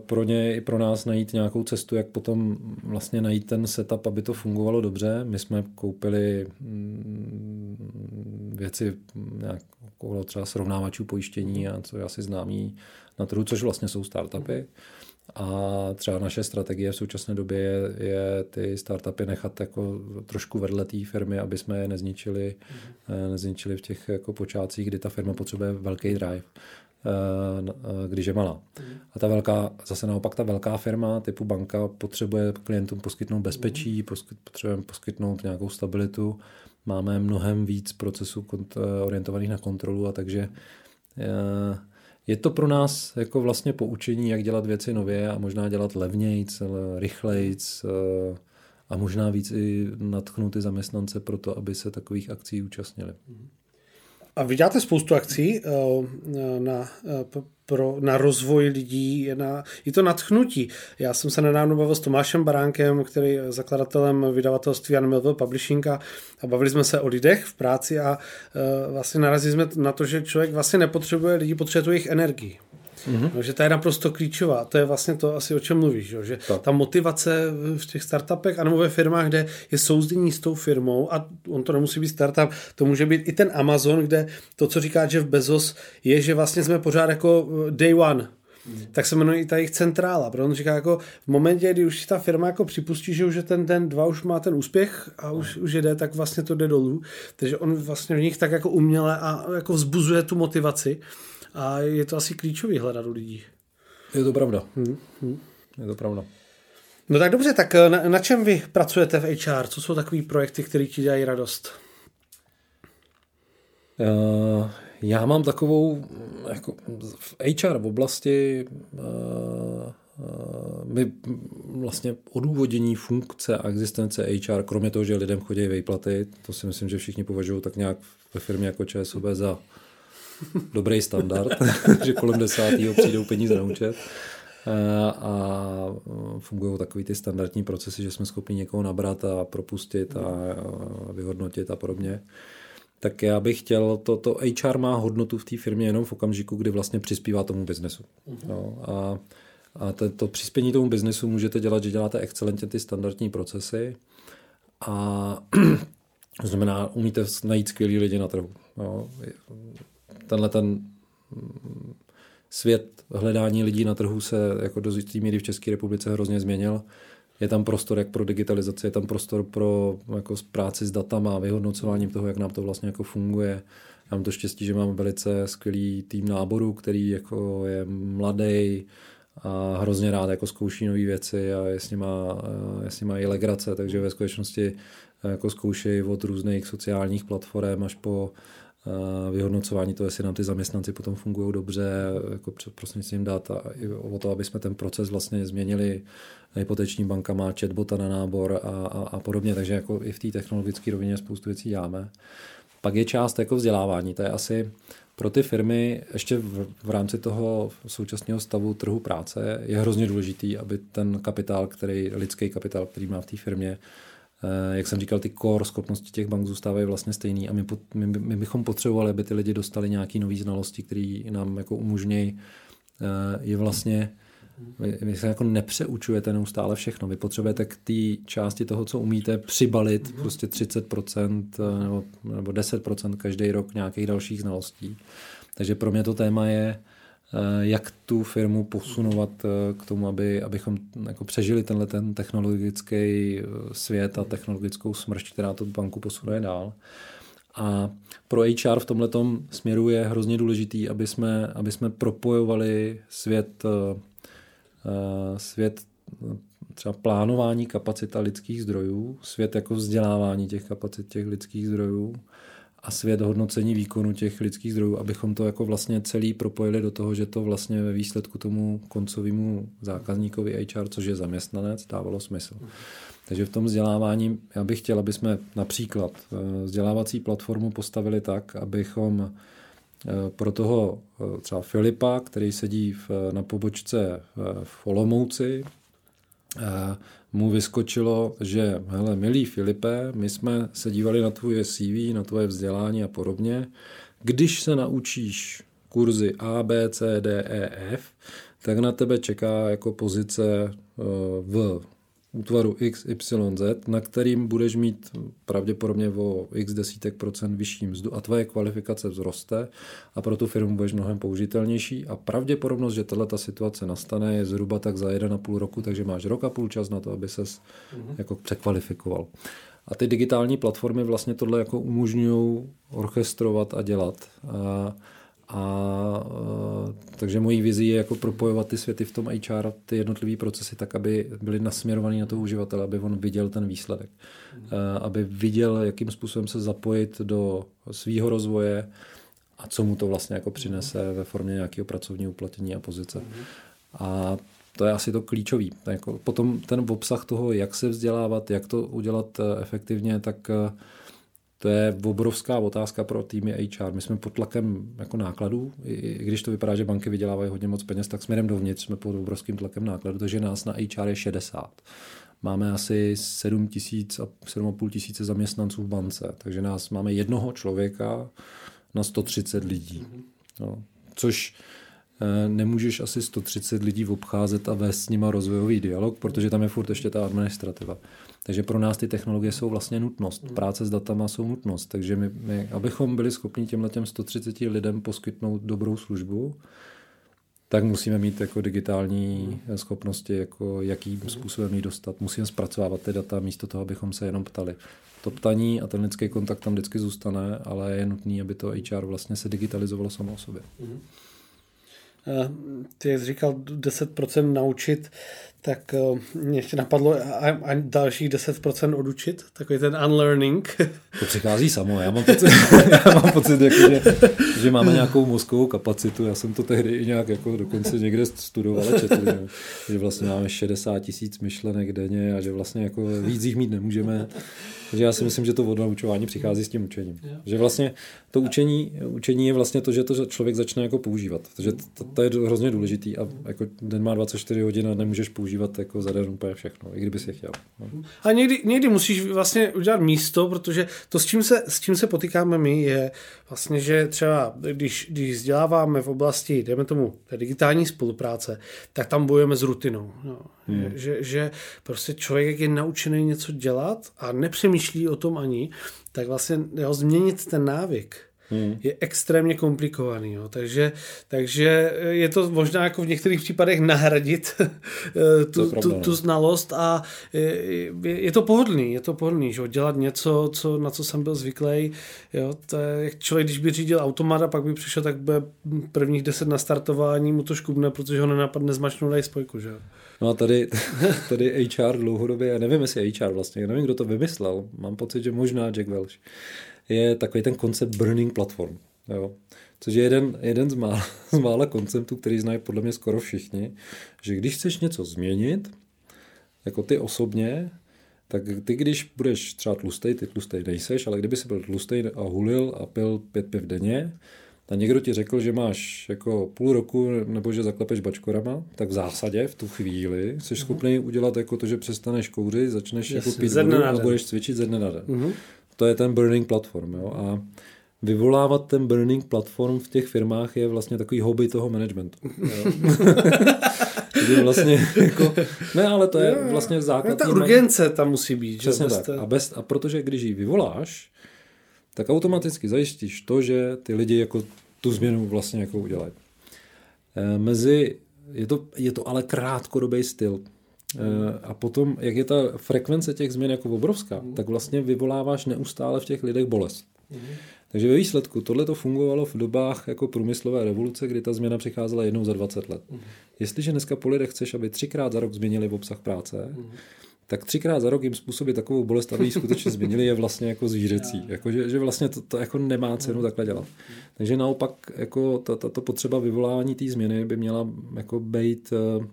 pro ně i pro nás najít nějakou cestu, jak potom vlastně najít ten setup, aby to fungovalo dobře. My jsme koupili mm, věci nějak okolo třeba srovnávačů pojištění a co je asi známý na trhu, což vlastně jsou startupy. A třeba naše strategie v současné době je, je ty startupy nechat jako trošku vedle té firmy, aby jsme je nezničili, mm. nezničili v těch jako počátcích, kdy ta firma potřebuje velký drive eh, eh, když je malá. A ta velká, zase naopak ta velká firma typu banka potřebuje klientům poskytnout bezpečí, mm. potřebujeme poskytnout nějakou stabilitu, máme mnohem víc procesů orientovaných na kontrolu a takže je to pro nás jako vlastně poučení, jak dělat věci nově a možná dělat levnějc, rychlejc eh, a možná víc i natchnout ty zaměstnance pro to, aby se takových akcí účastnili. A vy děláte spoustu akcí eh, na, eh, pro, na rozvoj lidí, na, je to natchnutí. Já jsem se nedávno bavil s Tomášem Baránkem, který je zakladatelem vydavatelství Jan Melville Publishing a, bavili jsme se o lidech v práci a uh, vlastně narazili jsme na to, že člověk vlastně nepotřebuje lidi, potřebuje jejich energii. Mm-hmm. No, že to je naprosto klíčová. To je vlastně to asi, o čem mluvíš. Že, že ta motivace v těch startupech anebo ve firmách, kde je souzdění s tou firmou a on to nemusí být startup, to může být i ten Amazon, kde to, co říká Jeff Bezos, je, že vlastně jsme pořád jako eh, day one. Hmm. tak se jmenuje i ta jejich centrála, protože on říká jako v momentě, kdy už ta firma jako připustí, že už je ten den dva už má ten úspěch a už, už jede, tak vlastně to jde dolů. Takže on vlastně v nich tak jako uměle a jako vzbuzuje tu motivaci a je to asi klíčový hledat u lidí. Je to pravda. Hmm. Hmm. Je to pravda. No tak dobře, tak eh, na, na čem vy pracujete v HR? Co jsou takové projekty, které ti dělají radost? Uh, já mám takovou, jako v HR v oblasti uh, uh, my vlastně odůvodění funkce a existence HR, kromě toho, že lidem chodí vejplaty, to si myslím, že všichni považují tak nějak ve firmě jako ČSOB za dobrý standard, že kolem desátého přijdou peníze na účet a fungují takový ty standardní procesy, že jsme schopni někoho nabrat a propustit a vyhodnotit a podobně. Tak já bych chtěl, to, to HR má hodnotu v té firmě jenom v okamžiku, kdy vlastně přispívá tomu biznesu. No, a a to, to přispění tomu biznesu můžete dělat, že děláte excelentně ty standardní procesy a to znamená, umíte najít skvělý lidi na trhu. No, tenhle ten mm, svět hledání lidí na trhu se jako do jistý míry v České republice hrozně změnil. je tam prostor jak pro digitalizaci, je tam prostor pro jako práci s datama, vyhodnocováním toho, jak nám to vlastně jako funguje. Já mám to štěstí, že mám velice skvělý tým náboru, který jako je mladý, a hrozně rád jako zkouší nové věci a je s nima, je s nima i legrace, takže ve skutečnosti jako zkoušejí od různých sociálních platform až po vyhodnocování toho, jestli nám ty zaměstnanci potom fungují dobře, jako prostřednictvím dát a i o to, aby jsme ten proces vlastně změnili. Hypoteční banka má chatbota na nábor a, a, a podobně, takže jako i v té technologické rovině spoustu věcí děláme. Pak je část jako vzdělávání, to je asi pro ty firmy ještě v, v rámci toho současného stavu trhu práce je hrozně důležitý, aby ten kapitál, který, lidský kapitál, který má v té firmě, jak jsem říkal, ty core schopnosti těch bank zůstávají vlastně stejný a my, my, my bychom potřebovali, aby ty lidi dostali nějaké nové znalosti, které nám jako umožňují eh, je vlastně vy, vy se jako nepřeučujete neustále všechno. Vy potřebujete k té části toho, co umíte, přibalit mm-hmm. prostě 30% eh, nebo, nebo 10% každý rok nějakých dalších znalostí. Takže pro mě to téma je, eh, jak tu firmu posunovat eh, k tomu, aby, abychom jako přežili tenhle ten technologický svět a technologickou smršť, která tu banku posunuje dál. A pro HR v tomhle směru je hrozně důležitý, aby jsme, aby jsme propojovali svět Eh, svět eh, třeba plánování kapacita lidských zdrojů, svět jako vzdělávání těch kapacit těch lidských zdrojů a svět hodnocení výkonu těch lidských zdrojů, abychom to jako vlastně celý propojili do toho, že to vlastně ve výsledku tomu koncovému zákazníkovi HR, což je zaměstnanec, dávalo smysl. Takže v tom vzdělávání já bych chtěl, aby jsme například eh, vzdělávací platformu postavili tak, abychom Eh, pro toho eh, třeba Filipa, který sedí v, na pobočce v Olomouci, mu vyskočilo, že hele, milý Filipe, my jsme se dívali na tvoje CV, na tvoje vzdělání a podobně. Když se naučíš kurzy A, B, C, D, E, F, tak na tebe čeká jako pozice v útvaru XYZ, na kterým budeš mít pravděpodobně o x desítek procent vyšší mzdu a tvoje kvalifikace vzroste a pro tu firmu budeš mnohem použitelnější a pravděpodobnost, že tato situace nastane, je zhruba tak za jeden a půl roku, takže máš rok a půl čas na to, aby ses mm-hmm. jako překvalifikoval. A ty digitální platformy vlastně tohle jako umožňují orchestrovat a dělat. A a e, takže mojí vizí je jako propojovat ty světy v tom HR, ty jednotlivé procesy tak, aby byly nasměrovaný na toho uživatele, aby on viděl ten výsledek. Mm. Aby viděl, jakým způsobem se zapojit do svého rozvoje a co mu to vlastně jako přinese ve formě nějakého pracovního uplatnění a pozice. A to je asi to klíčový. Jako potom ten obsah toho, jak se vzdělávat, jak to udělat e, efektivně, tak to je obrovská otázka pro týmy HR. My jsme pod tlakem jako nákladů, i když to vypadá, že banky vydělávají hodně moc peněz, tak směrem dovnitř jsme pod obrovským tlakem nákladů, takže nás na HR je 60. Máme asi 7 tisíc a 7,5 tisíce zaměstnanců v bance, takže nás máme jednoho člověka na 130 lidí. No, což eh, nemůžeš asi 130 lidí obcházet a vést s nima rozvojový dialog, protože tam je furt ještě ta administrativa. Takže pro nás ty technologie jsou vlastně nutnost. Hmm. Práce s datama jsou nutnost. Takže my, my abychom byli schopni těmhle těm 130 lidem poskytnout dobrou službu, tak musíme mít jako digitální hmm. schopnosti, jako jakým hmm. způsobem ji dostat. Musíme zpracovávat ty data místo toho, abychom se jenom ptali. To ptaní a ten lidský kontakt tam vždycky zůstane, ale je nutný, aby to HR vlastně se digitalizovalo samo o sobě. Eh, ty jsi říkal 10% naučit, tak uh, mě ještě napadlo a, a dalších 10% odučit, takový ten unlearning. To přichází samo, já mám pocit, já mám pocit jako, že, že, máme nějakou mozkovou kapacitu, já jsem to tehdy i nějak jako dokonce někde studoval a četl, že, že vlastně máme 60 tisíc myšlenek denně a že vlastně jako víc jich mít nemůžeme. Takže já si myslím, že to odnaučování přichází s tím učením. Že vlastně to učení, učení je vlastně to, že to člověk začne jako používat. Takže to, to je hrozně důležitý a jako den má 24 hodin a nemůžeš používat jako za den úplně všechno, i kdyby si chtěl. No. A někdy, někdy musíš vlastně udělat místo, protože to, s čím se, s čím se potýkáme my, je vlastně, že třeba když, když vzděláváme v oblasti, dejme tomu, té digitální spolupráce, tak tam bojujeme s rutinou. No. Hmm. Že, že prostě člověk je naučený něco dělat a nepřemýšlí o tom ani, tak vlastně jo, změnit ten návyk hmm. je extrémně komplikovaný. Jo. Takže, takže je to možná jako v některých případech nahradit eh, tu, tu, tu znalost a je, je to pohodlný, je to pohodlný, že dělat něco, co, na co jsem byl zvyklý. Jo. To je, jak člověk, když by řídil automat a pak by přišel, tak by prvních deset na startování mu to škubne, protože ho nenapadne zmačnout spojku. Že? No a tady, tady HR dlouhodobě, já nevím, jestli HR vlastně, já nevím, kdo to vymyslel, mám pocit, že možná Jack Welch, je takový ten koncept burning platform. Jo. Což je jeden, jeden z, mála, z mála konceptů, který znají podle mě skoro všichni, že když chceš něco změnit, jako ty osobně, tak ty, když budeš třeba tlustej, ty tlustej nejseš, ale kdyby si byl tlustej a hulil a pil pět piv denně, a někdo ti řekl, že máš jako půl roku nebo že zaklepeš bačkorama, tak v zásadě v tu chvíli jsi uh-huh. schopný udělat jako to, že přestaneš kouřit, začneš yes, jako pít vodu a budeš cvičit ze dne na den. Uh-huh. To je ten burning platform. Jo? A vyvolávat ten burning platform v těch firmách je vlastně takový hobby toho managementu. je vlastně jako, ne, ale to je vlastně základ. Ta urgence tam musí být. Přesně že? tak. A, bez, a protože když ji vyvoláš, tak automaticky zajistíš to, že ty lidi jako tu změnu vlastně jako udělají. E, mezi, je to, je to ale krátkodobý styl. E, a potom, jak je ta frekvence těch změn jako obrovská, mm. tak vlastně vyvoláváš neustále v těch lidech bolest. Mm. Takže ve výsledku tohle to fungovalo v dobách jako průmyslové revoluce, kdy ta změna přicházela jednou za 20 let. Mm. Jestliže dneska po lidech chceš, aby třikrát za rok změnili v obsah práce, mm tak třikrát za rok jim způsobit takovou bolest, aby ji skutečně změnili, je vlastně jako zvířecí. Jako, že, že vlastně to, to jako nemá cenu mm. takhle dělat. Takže naopak jako tato ta, potřeba vyvolání té změny by měla jako být, uh,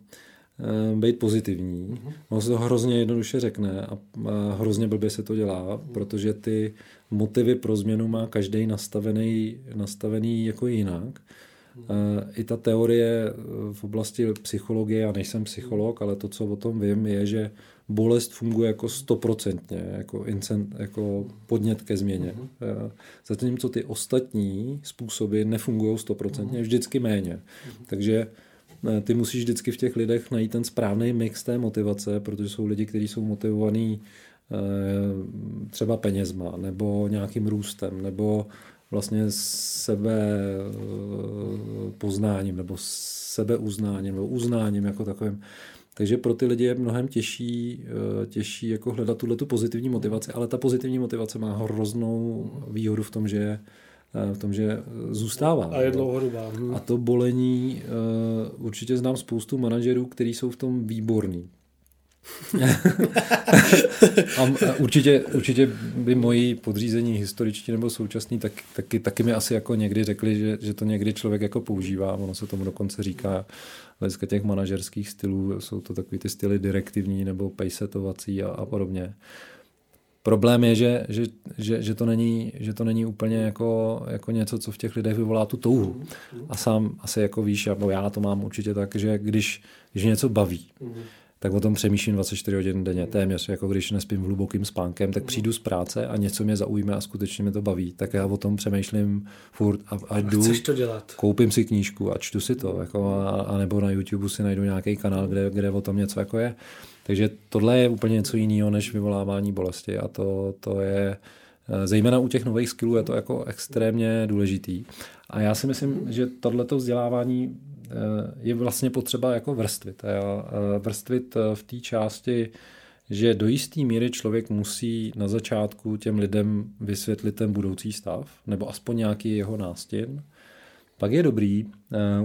být pozitivní. Mm-hmm. Ono se to hrozně jednoduše řekne a, a hrozně blbě se to dělá, mm. protože ty motivy pro změnu má každý nastavený, nastavený jako jinak. I ta teorie v oblasti psychologie, já nejsem psycholog, ale to, co o tom vím, je, že bolest funguje jako stoprocentně, jako, incent, jako podnět ke změně. Mm-hmm. Zatímco ty ostatní způsoby nefungují stoprocentně, mm-hmm. vždycky méně. Mm-hmm. Takže eh, ty musíš vždycky v těch lidech najít ten správný mix té motivace, protože jsou lidi, kteří jsou motivovaní eh, třeba penězma, nebo nějakým růstem, nebo vlastně sebe poznáním, nebo sebeuznáním, nebo uznáním jako takovým. Takže pro ty lidi je mnohem těžší, eh, těžší jako hledat tuhle tu pozitivní motivaci, ale ta pozitivní motivace má hroznou výhodu v tom, že eh, v tom, že zůstává. A je dlouhodobá. Hmm. A to bolení, eh, určitě znám spoustu manažerů, kteří jsou v tom výborní. a určitě, určitě by moji podřízení historičtí nebo současní tak, taky, taky mi asi jako někdy řekli, že, že to někdy člověk jako používá. Ono se tomu dokonce říká hlediska těch manažerských stylů, jsou to takový ty styly direktivní nebo pejsetovací a, a podobně. Problém je, že, že, že, že, to není, že to není úplně jako, jako něco, co v těch lidech vyvolá tu touhu. A sám asi jako víš, nebo já to mám určitě tak, že když, když něco baví, tak o tom přemýšlím 24 hodin denně, téměř, jako když nespím hlubokým spánkem, tak přijdu z práce a něco mě zaujme a skutečně mě to baví, tak já o tom přemýšlím furt a, a jdu, Chceš to dělat. koupím si knížku a čtu si to, jako a, a nebo na YouTube si najdu nějaký kanál, kde, kde o tom něco jako je. Takže tohle je úplně něco jiného než vyvolávání bolesti a to, to je eh, zejména u těch nových skillů je to jako extrémně důležitý. A já si myslím, že tohleto vzdělávání Eh, je vlastně potřeba jako vrstvit. Eh, vrstvit v té části, že do jisté míry člověk musí na začátku těm lidem vysvětlit ten budoucí stav, nebo aspoň nějaký jeho nástin. Pak je dobrý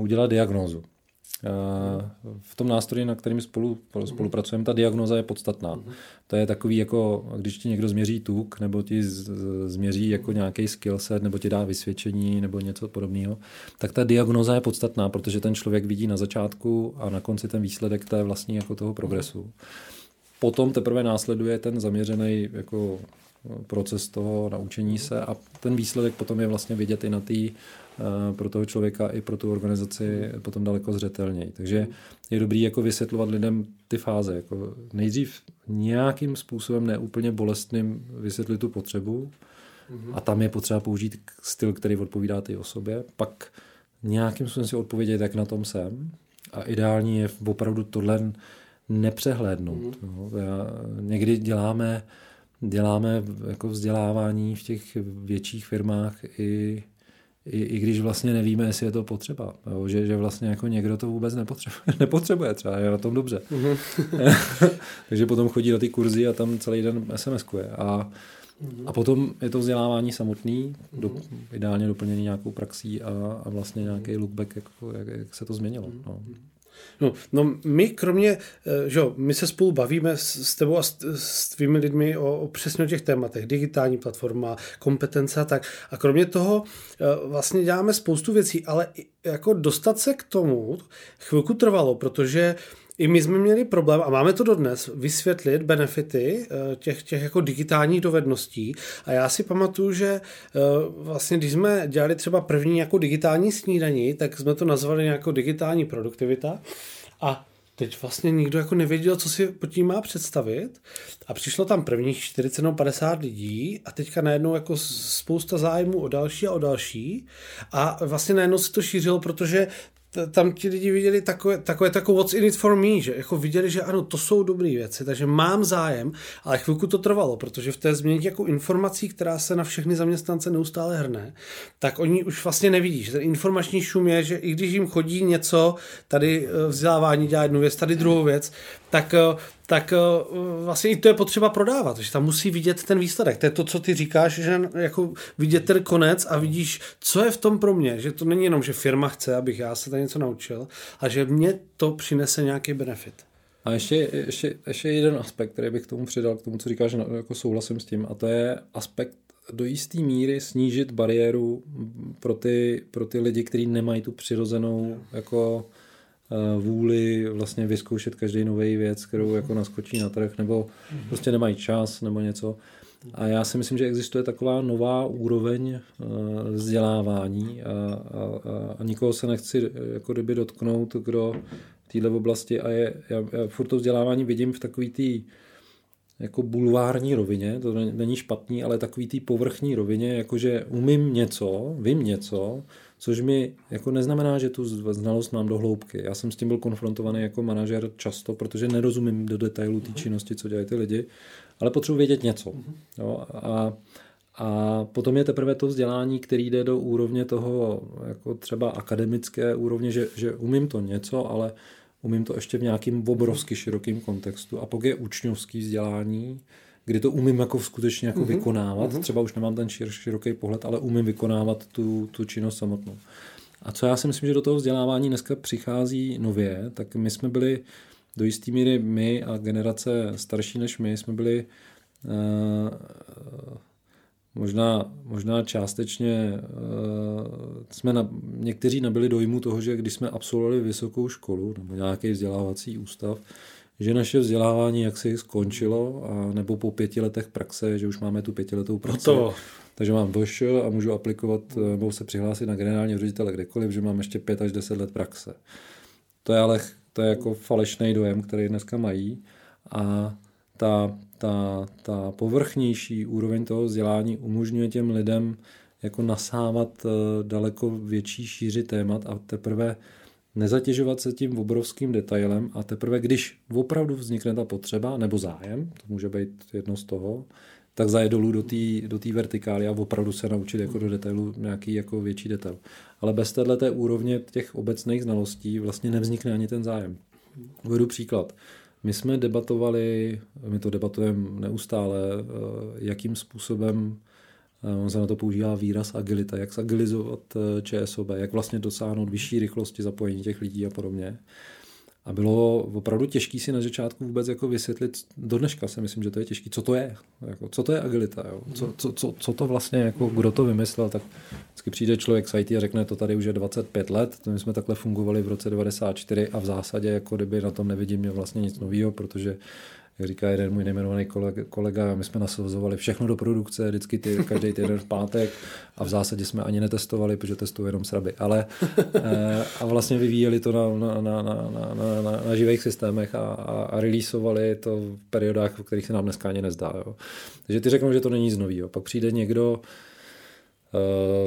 udělat diagnózu. V tom nástroji, na kterým spolu, spolupracujeme, ta diagnoza je podstatná. To je takový, jako když ti někdo změří tuk, nebo ti změří jako nějaký skillset, nebo ti dá vysvědčení, nebo něco podobného, tak ta diagnoza je podstatná, protože ten člověk vidí na začátku a na konci ten výsledek té vlastní jako toho progresu. Potom teprve následuje ten zaměřený jako proces toho naučení se a ten výsledek potom je vlastně vidět i na té Eh, pro toho člověka i pro tu organizaci potom daleko zřetelněji. Takže je dobrý jako vysvětlovat lidem ty fáze. Jako nejdřív nějakým způsobem neúplně bolestným vysvětlit tu potřebu a tam je potřeba použít styl, který odpovídá té osobě. Pak nějakým způsobem si odpovědět, jak na tom jsem. A ideální je opravdu tohle nepřehlédnout. Mm. No. Já, někdy děláme, děláme jako vzdělávání v těch větších firmách i i, i když vlastně nevíme, jestli je to potřeba. Jo? Že, že vlastně jako někdo to vůbec nepotřebuje, nepotřebuje třeba, je na tom dobře. Mm-hmm. Takže potom chodí na ty kurzy a tam celý den SMS-kuje. A, mm-hmm. a potom je to vzdělávání samotný, do, mm-hmm. ideálně doplněný nějakou praxí a, a vlastně nějaký lookback, jako, jak, jak se to změnilo. No. No, no my kromě, eh, že jo, my se spolu bavíme s, s tebou a s, s tvými lidmi o, o přesně o těch tématech, digitální platforma, kompetence a tak. A kromě toho eh, vlastně děláme spoustu věcí, ale jako dostat se k tomu chvilku trvalo, protože i my jsme měli problém, a máme to dodnes, vysvětlit benefity eh, těch, těch jako digitálních dovedností. A já si pamatuju, že vlastně, když jsme dělali třeba první jako digitální snídaní, tak jsme to nazvali jako digitální produktivita. A teď vlastně nikdo jako nevěděl, co si pod tím má představit. A přišlo tam prvních 40 nebo 50 lidí a teďka najednou jako spousta zájmu o další a o další. A vlastně najednou se to šířilo, protože tam ti lidi viděli takové, takové takové what's in it for me, že jako viděli, že ano, to jsou dobré věci, takže mám zájem, ale chvilku to trvalo, protože v té změně jako informací, která se na všechny zaměstnance neustále hrne, tak oni už vlastně nevidí, že ten informační šum je, že i když jim chodí něco, tady eh, vzdělávání dělá jednu věc, tady druhou věc, tak eh, tak eh, vlastně i to je potřeba prodávat, že tam musí vidět ten výsledek. To je to, co ty říkáš, že jako vidět ten konec a vidíš, co je v tom pro mě, že to není jenom, že firma chce, abych já se tady něco naučil, a že mě to přinese nějaký benefit. A ještě, ještě, ještě jeden aspekt, který bych k tomu přidal, k tomu, co říkáš, jako souhlasím s tím, a to je aspekt do jisté míry snížit bariéru pro ty, pro ty lidi, kteří nemají tu přirozenou jako vůli vlastně vyzkoušet každý nový věc, kterou jako naskočí na trh, nebo prostě nemají čas, nebo něco. A já si myslím, že existuje taková nová úroveň eh, vzdělávání a, a, a nikoho se nechci eh, jako kdyby dotknout, kdo v této oblasti a je, já, já furt to vzdělávání vidím v takový té jako bulvární rovině, to není špatný, ale takový té povrchní rovině, jakože umím něco, vím něco, což mi jako neznamená, že tu znalost mám do hloubky. Já jsem s tím byl konfrontovaný jako manažer často, protože nerozumím do detailu té činnosti, co dělají ty lidi, ale potřebuji vědět něco. Jo, a, a potom je teprve to vzdělání, který jde do úrovně toho, jako třeba akademické úrovně, že, že umím to něco, ale umím to ještě v nějakým obrovsky širokým kontextu. A pak je učňovský vzdělání, kdy to umím jako skutečně jako mm-hmm. vykonávat. Mm-hmm. Třeba už nemám ten šir, široký pohled, ale umím vykonávat tu, tu činnost samotnou. A co já si myslím, že do toho vzdělávání dneska přichází nově, tak my jsme byli do jisté míry my a generace starší než my jsme byli uh, možná, možná částečně uh, jsme na, někteří nabili dojmu toho, že když jsme absolvovali vysokou školu nebo nějaký vzdělávací ústav, že naše vzdělávání jaksi skončilo, a nebo po pěti letech praxe, že už máme tu pětiletou praxi. To. Takže mám VŠ a můžu aplikovat, nebo se přihlásit na generálního ředitele kdekoliv, že mám ještě pět až deset let praxe. To je ale to je jako falešný dojem, který dneska mají. A ta, ta, ta povrchnější úroveň toho vzdělání umožňuje těm lidem jako nasávat eh, daleko větší šíři témat a teprve nezatěžovat se tím obrovským detailem a teprve, když opravdu vznikne ta potřeba nebo zájem, to může být jedno z toho, tak zajet dolů do té do vertikály a opravdu se naučit jako do detailu nějaký jako větší detail. Ale bez této úrovně těch obecných znalostí vlastně nevznikne ani ten zájem. Uvedu příklad. My jsme debatovali, my to debatujeme neustále, eh, jakým způsobem on se na to používá výraz agilita, jak zagilizovat eh, ČSOB, jak vlastně dosáhnout vyšší rychlosti zapojení těch lidí a podobně. A bylo opravdu těžké si na začátku vůbec jako vysvětlit, do dneška si myslím, že to je těžké, co to je, jako, co to je agilita, jo? Co, co, co, co, to vlastně, jako, kdo to vymyslel, tak vždycky přijde člověk z IT a řekne, to tady už je 25 let, to my jsme takhle fungovali v roce 94 a v zásadě jako kdyby na tom nevidím vlastně nic nového, protože jak říká jeden můj nejmenovaný kolega, my jsme nasazovali všechno do produkce, vždycky ty, každý týden v pátek a v zásadě jsme ani netestovali, protože testují jenom sraby, ale eh, a vlastně vyvíjeli to na, na, na, na, na, na, na živých systémech a, a, a releaseovali to v periodách, v kterých se nám dneska ani nezdá. Jo. Takže ty řeknou, že to není nic nového. Pak přijde někdo,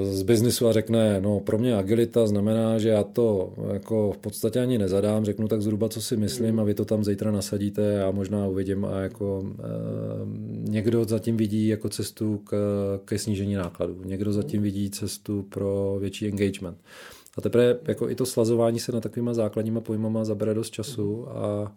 z biznisu a řekne, no pro mě agilita znamená, že já to jako v podstatě ani nezadám, řeknu tak zhruba, co si myslím a vy to tam zítra nasadíte a možná uvidím a jako e, někdo zatím vidí jako cestu k, ke snížení nákladů, někdo zatím vidí cestu pro větší engagement. A teprve jako i to slazování se na takovýma základníma pojmama zabere dost času a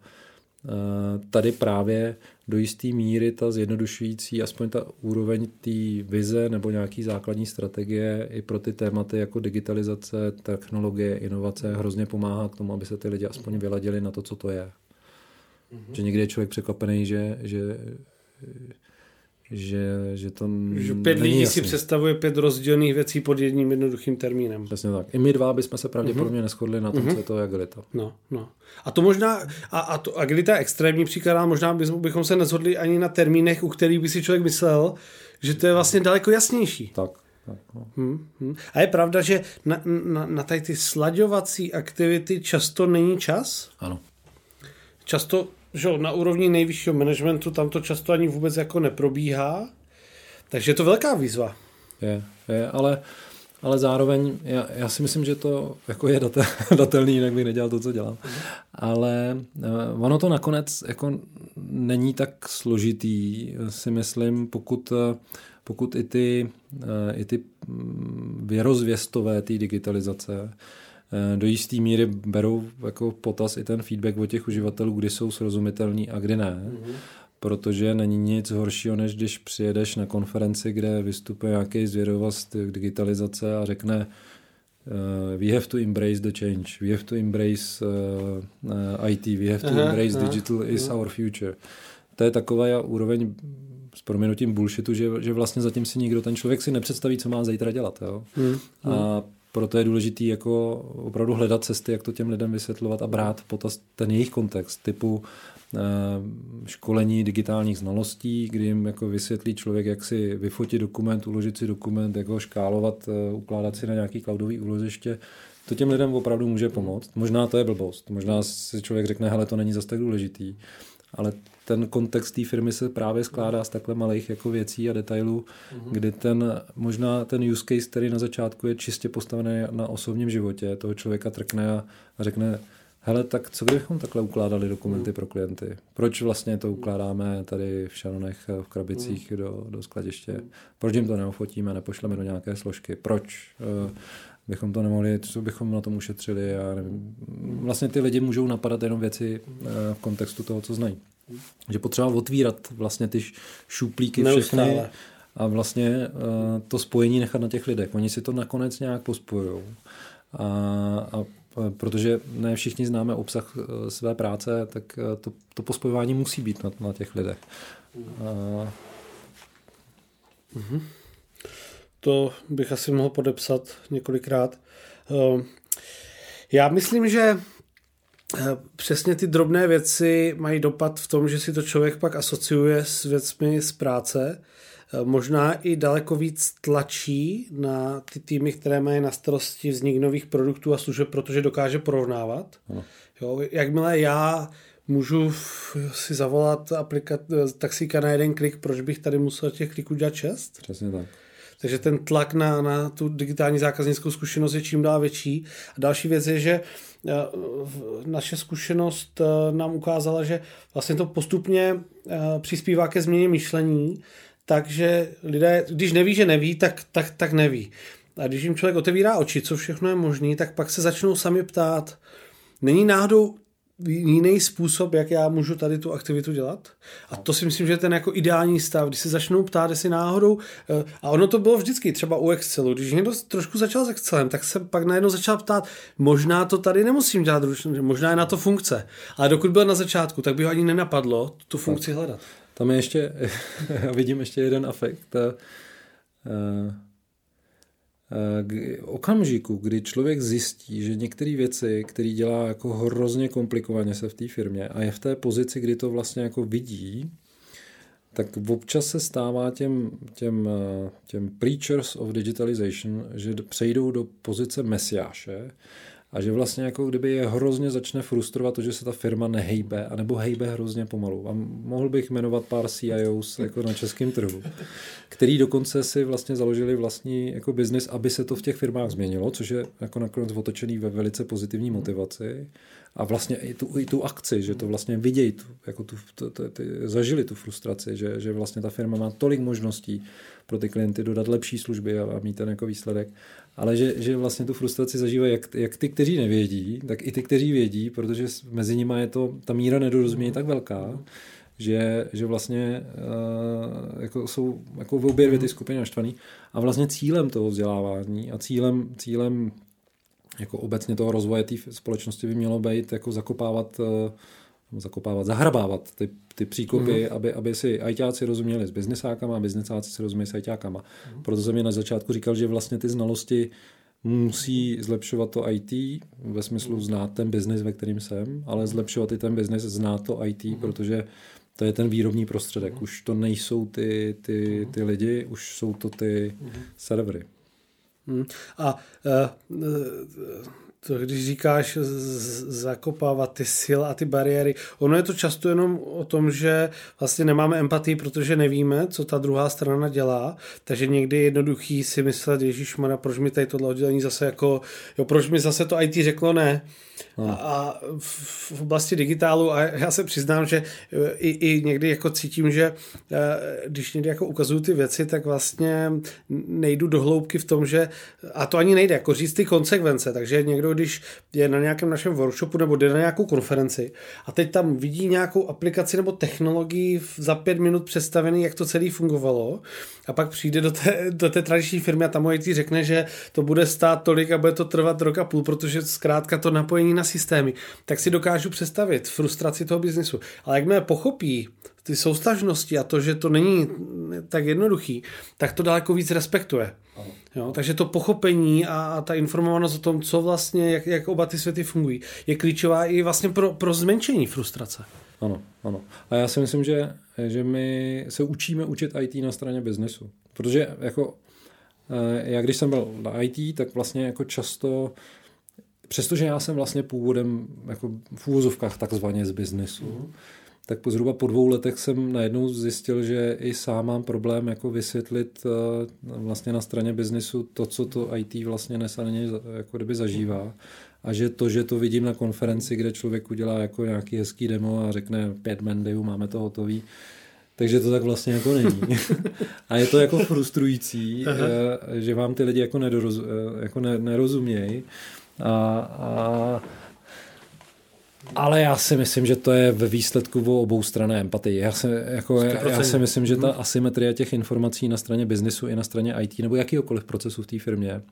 tady právě do jisté míry ta zjednodušující, aspoň ta úroveň té vize nebo nějaký základní strategie i pro ty tématy jako digitalizace, technologie, inovace hrozně pomáhá k tomu, aby se ty lidi aspoň vyladili na to, co to je. Mm-hmm. Že někdy je člověk překvapený, že, že že, že to Že pět lidí jasný. si představuje pět rozdělených věcí pod jedním jednoduchým termínem. Přesně tak. I my dva bychom se pravděpodobně mm-hmm. neschodli na tom, mm-hmm. co je to agilita. No, no. A to možná, a, a to agilita je extrémní příklad, možná bychom se neshodli ani na termínech, u kterých by si člověk myslel, že to je vlastně daleko jasnější. Tak. tak no. hmm, hmm. A je pravda, že na, na, na tady ty slaďovací aktivity často není čas? Ano. Často že na úrovni nejvyššího managementu tam to často ani vůbec jako neprobíhá. Takže je to velká výzva. Je, je ale, ale zároveň já, já si myslím, že to jako je datel, datelný, jinak bych nedělal to, co dělám. Ale uh, ono to nakonec jako není tak složitý, si myslím, pokud, pokud i ty, i ty mm, věrozvěstové té digitalizace Eh, do jisté míry berou jako potaz i ten feedback od těch uživatelů, kdy jsou srozumitelný a kdy ne. Mm-hmm. Protože není nic horšího, než když přijedeš na konferenci, kde vystupuje nějaký zvědovost digitalizace a řekne uh, we have to embrace the change, we have to embrace uh, uh, IT, we have to aha, embrace aha, digital aha. is our future. To je taková úroveň s proměnutím bullshitu, že, že vlastně zatím si nikdo, ten člověk si nepředstaví, co má zítra dělat. Jo? Hmm. A proto je důležité jako opravdu hledat cesty, jak to těm lidem vysvětlovat a brát potaz ten jejich kontext, typu eh, školení digitálních znalostí, kdy jim jako vysvětlí člověk, jak si vyfotit dokument, uložit si dokument, jak ho škálovat, eh, ukládat si na nějaký cloudový úložiště. To těm lidem opravdu může pomoct. Možná to je blbost, možná si člověk řekne, hele, to není zas tak důležitý, ale ten kontext té firmy se právě skládá z takhle malých jako věcí a detailů, mm-hmm. kdy ten možná ten use case, který na začátku je čistě postavený na osobním životě, toho člověka trkne a, a řekne, hele, tak co kdybychom takhle ukládali dokumenty mm. pro klienty? Proč vlastně to ukládáme tady v šanonech, v krabicích mm. do, do skladiště? Proč jim to neofotíme, nepošleme do nějaké složky? Proč? Bychom to nemohli, co bychom na tom ušetřili. A nevím. Vlastně ty lidi můžou napadat jenom věci eh, v kontextu toho, co znají. Že potřeba otvírat vlastně ty šuplíky všechny Neustále. a vlastně eh, to spojení nechat na těch lidech. Oni si to nakonec nějak pospojují. A, a protože ne všichni známe obsah eh, své práce, tak to, to pospojování musí být na, na těch lidech. A... Mm-hmm. To bych asi mohl podepsat několikrát. Ehm, já myslím, že eh, přesně ty drobné věci mají dopad v tom, že si to člověk pak asociuje s věcmi z práce. Eh, možná i daleko víc tlačí na ty týmy, které mají na starosti vznik nových produktů a služeb, protože dokáže porovnávat. Jo, jakmile já můžu si zavolat aplikat, eh, taxíka na jeden klik, proč bych tady musel těch kliků dělat čest? Přesně tak. Takže ten tlak na, na tu digitální zákaznickou zkušenost je čím dál větší. A další věc je, že eh, naše zkušenost eh, nám ukázala, že vlastně to postupně eh, přispívá ke změně myšlení, takže lidé, když neví, že neví, tak, tak, tak neví. A když jim člověk otevírá oči, co všechno je možné, tak pak se začnou sami ptát, není náhodou jiný způsob, jak já můžu tady tu aktivitu dělat. A to si myslím, že je ten jako ideální stav, když se začnou ptát, jestli náhodou, eh, a ono to bylo vždycky třeba u Excelu, když někdo trošku začal s Excelem, tak se pak najednou začal ptát, možná to tady nemusím dělat ručně, možná je na to funkce. Ale dokud byl na začátku, tak by ho ani nenapadlo tu funkci hledat. Tam je ještě, já vidím ještě jeden efekt. Uh okamžiku, kdy člověk zjistí, že některé věci, které dělá jako hrozně komplikovaně se v té firmě a je v té pozici, kdy to vlastně jako vidí, tak občas se stává těm, těm, těm preachers of digitalization, že přejdou do pozice mesiáše a že vlastně jako kdyby je hrozně začne frustrovat to, že se ta firma nehejbe, anebo hejbe hrozně pomalu. A mohl bych jmenovat pár CIOs jako na českém trhu, který dokonce si vlastně založili vlastní jako biznis, aby se to v těch firmách změnilo, což je jako nakonec otočený ve velice pozitivní motivaci a vlastně i tu, i tu akci, že to vlastně vidějí, jako tu, to, to, ty, zažili tu frustraci, že, že vlastně ta firma má tolik možností pro ty klienty dodat lepší služby a, a mít ten jako výsledek, ale že, že vlastně tu frustraci zažívají jak, jak ty, kteří nevědí, tak i ty, kteří vědí, protože mezi nimi je to, ta míra nedorozumění tak velká, že, že vlastně uh, jako jsou jako v obě dvě ty skupiny naštvaný. A vlastně cílem toho vzdělávání a cílem, cílem jako obecně toho rozvoje té společnosti by mělo být jako zakopávat uh, zakopávat, zahrabávat ty, ty příkopy, mm. aby, aby si ajťáci rozuměli s biznesákama a biznesáci si rozuměli s ajťákama. Mm. Proto jsem mi na začátku říkal, že vlastně ty znalosti musí zlepšovat to IT, ve smyslu znát ten biznis, ve kterým jsem, ale zlepšovat i ten biznis, znát to IT, mm. protože to je ten výrobní prostředek. Už to nejsou ty, ty, ty lidi, už jsou to ty servery. Hmm. A uh, to, když říkáš zakopávat ty sil a ty bariéry, ono je to často jenom o tom, že vlastně nemáme empatii, protože nevíme, co ta druhá strana dělá, takže někdy je jednoduchý si myslet, Ježíš Mara, proč mi tady tohle oddělení zase jako, jo, proč mi zase to IT řeklo ne, A v oblasti digitálu, a já se přiznám, že e, i, i někdy jako cítím, že e, když někdy jako ukazuju ty věci, tak vlastně nejdu do hloubky v tom, že, a to ani nejde, jako říct ty konsekvence, takže někdo, když je na nějakém našem workshopu nebo jde na nějakou konferenci a teď tam vidí nějakou aplikaci nebo technologii za pět minut představený, jak to celé fungovalo a pak přijde do té, do té tradiční firmy a tam mu řekne, že to bude stát tolik a bude to trvat rok a půl, protože zkrátka to napojení na systémy, tak si dokážu představit frustraci toho biznesu. Ale jak mě pochopí ty soustažnosti a to, že to není tak jednoduchý, tak to daleko víc respektuje. Jo, takže to pochopení a, a ta informovanost o tom, co vlastně, jak, jak oba ty světy fungují, je klíčová i vlastně pro, pro zmenšení frustrace. Ano, ano. A já si myslím, že, že my se učíme učit IT na straně biznesu. Protože jako eh, já když jsem byl na IT, tak vlastně jako často přestože já jsem vlastně původem jako v úvozovkách takzvaně z biznesu, mm. tak po zhruba po dvou letech jsem najednou zjistil, že i sám mám problém jako vysvětlit eh, vlastně na straně biznesu to, co to IT vlastně nesaně jako kdyby zažívá. A že to, že to vidím na konferenci, kde člověk udělá jako nějaký hezký demo a řekne pět mendejů, máme to hotový, takže to tak vlastně jako není. a je to jako frustrující, Aha. Eh, že vám ty lidi jako, nedoroz, eh, jako ne, nerozumějí. A, a, ale já si myslím, že to je ve výsledku o obou straně empatii. Já si, jako, já si myslím, že ta mhm. asymetrie těch informací na straně biznisu i na straně IT nebo jakýkoliv procesu v té firmě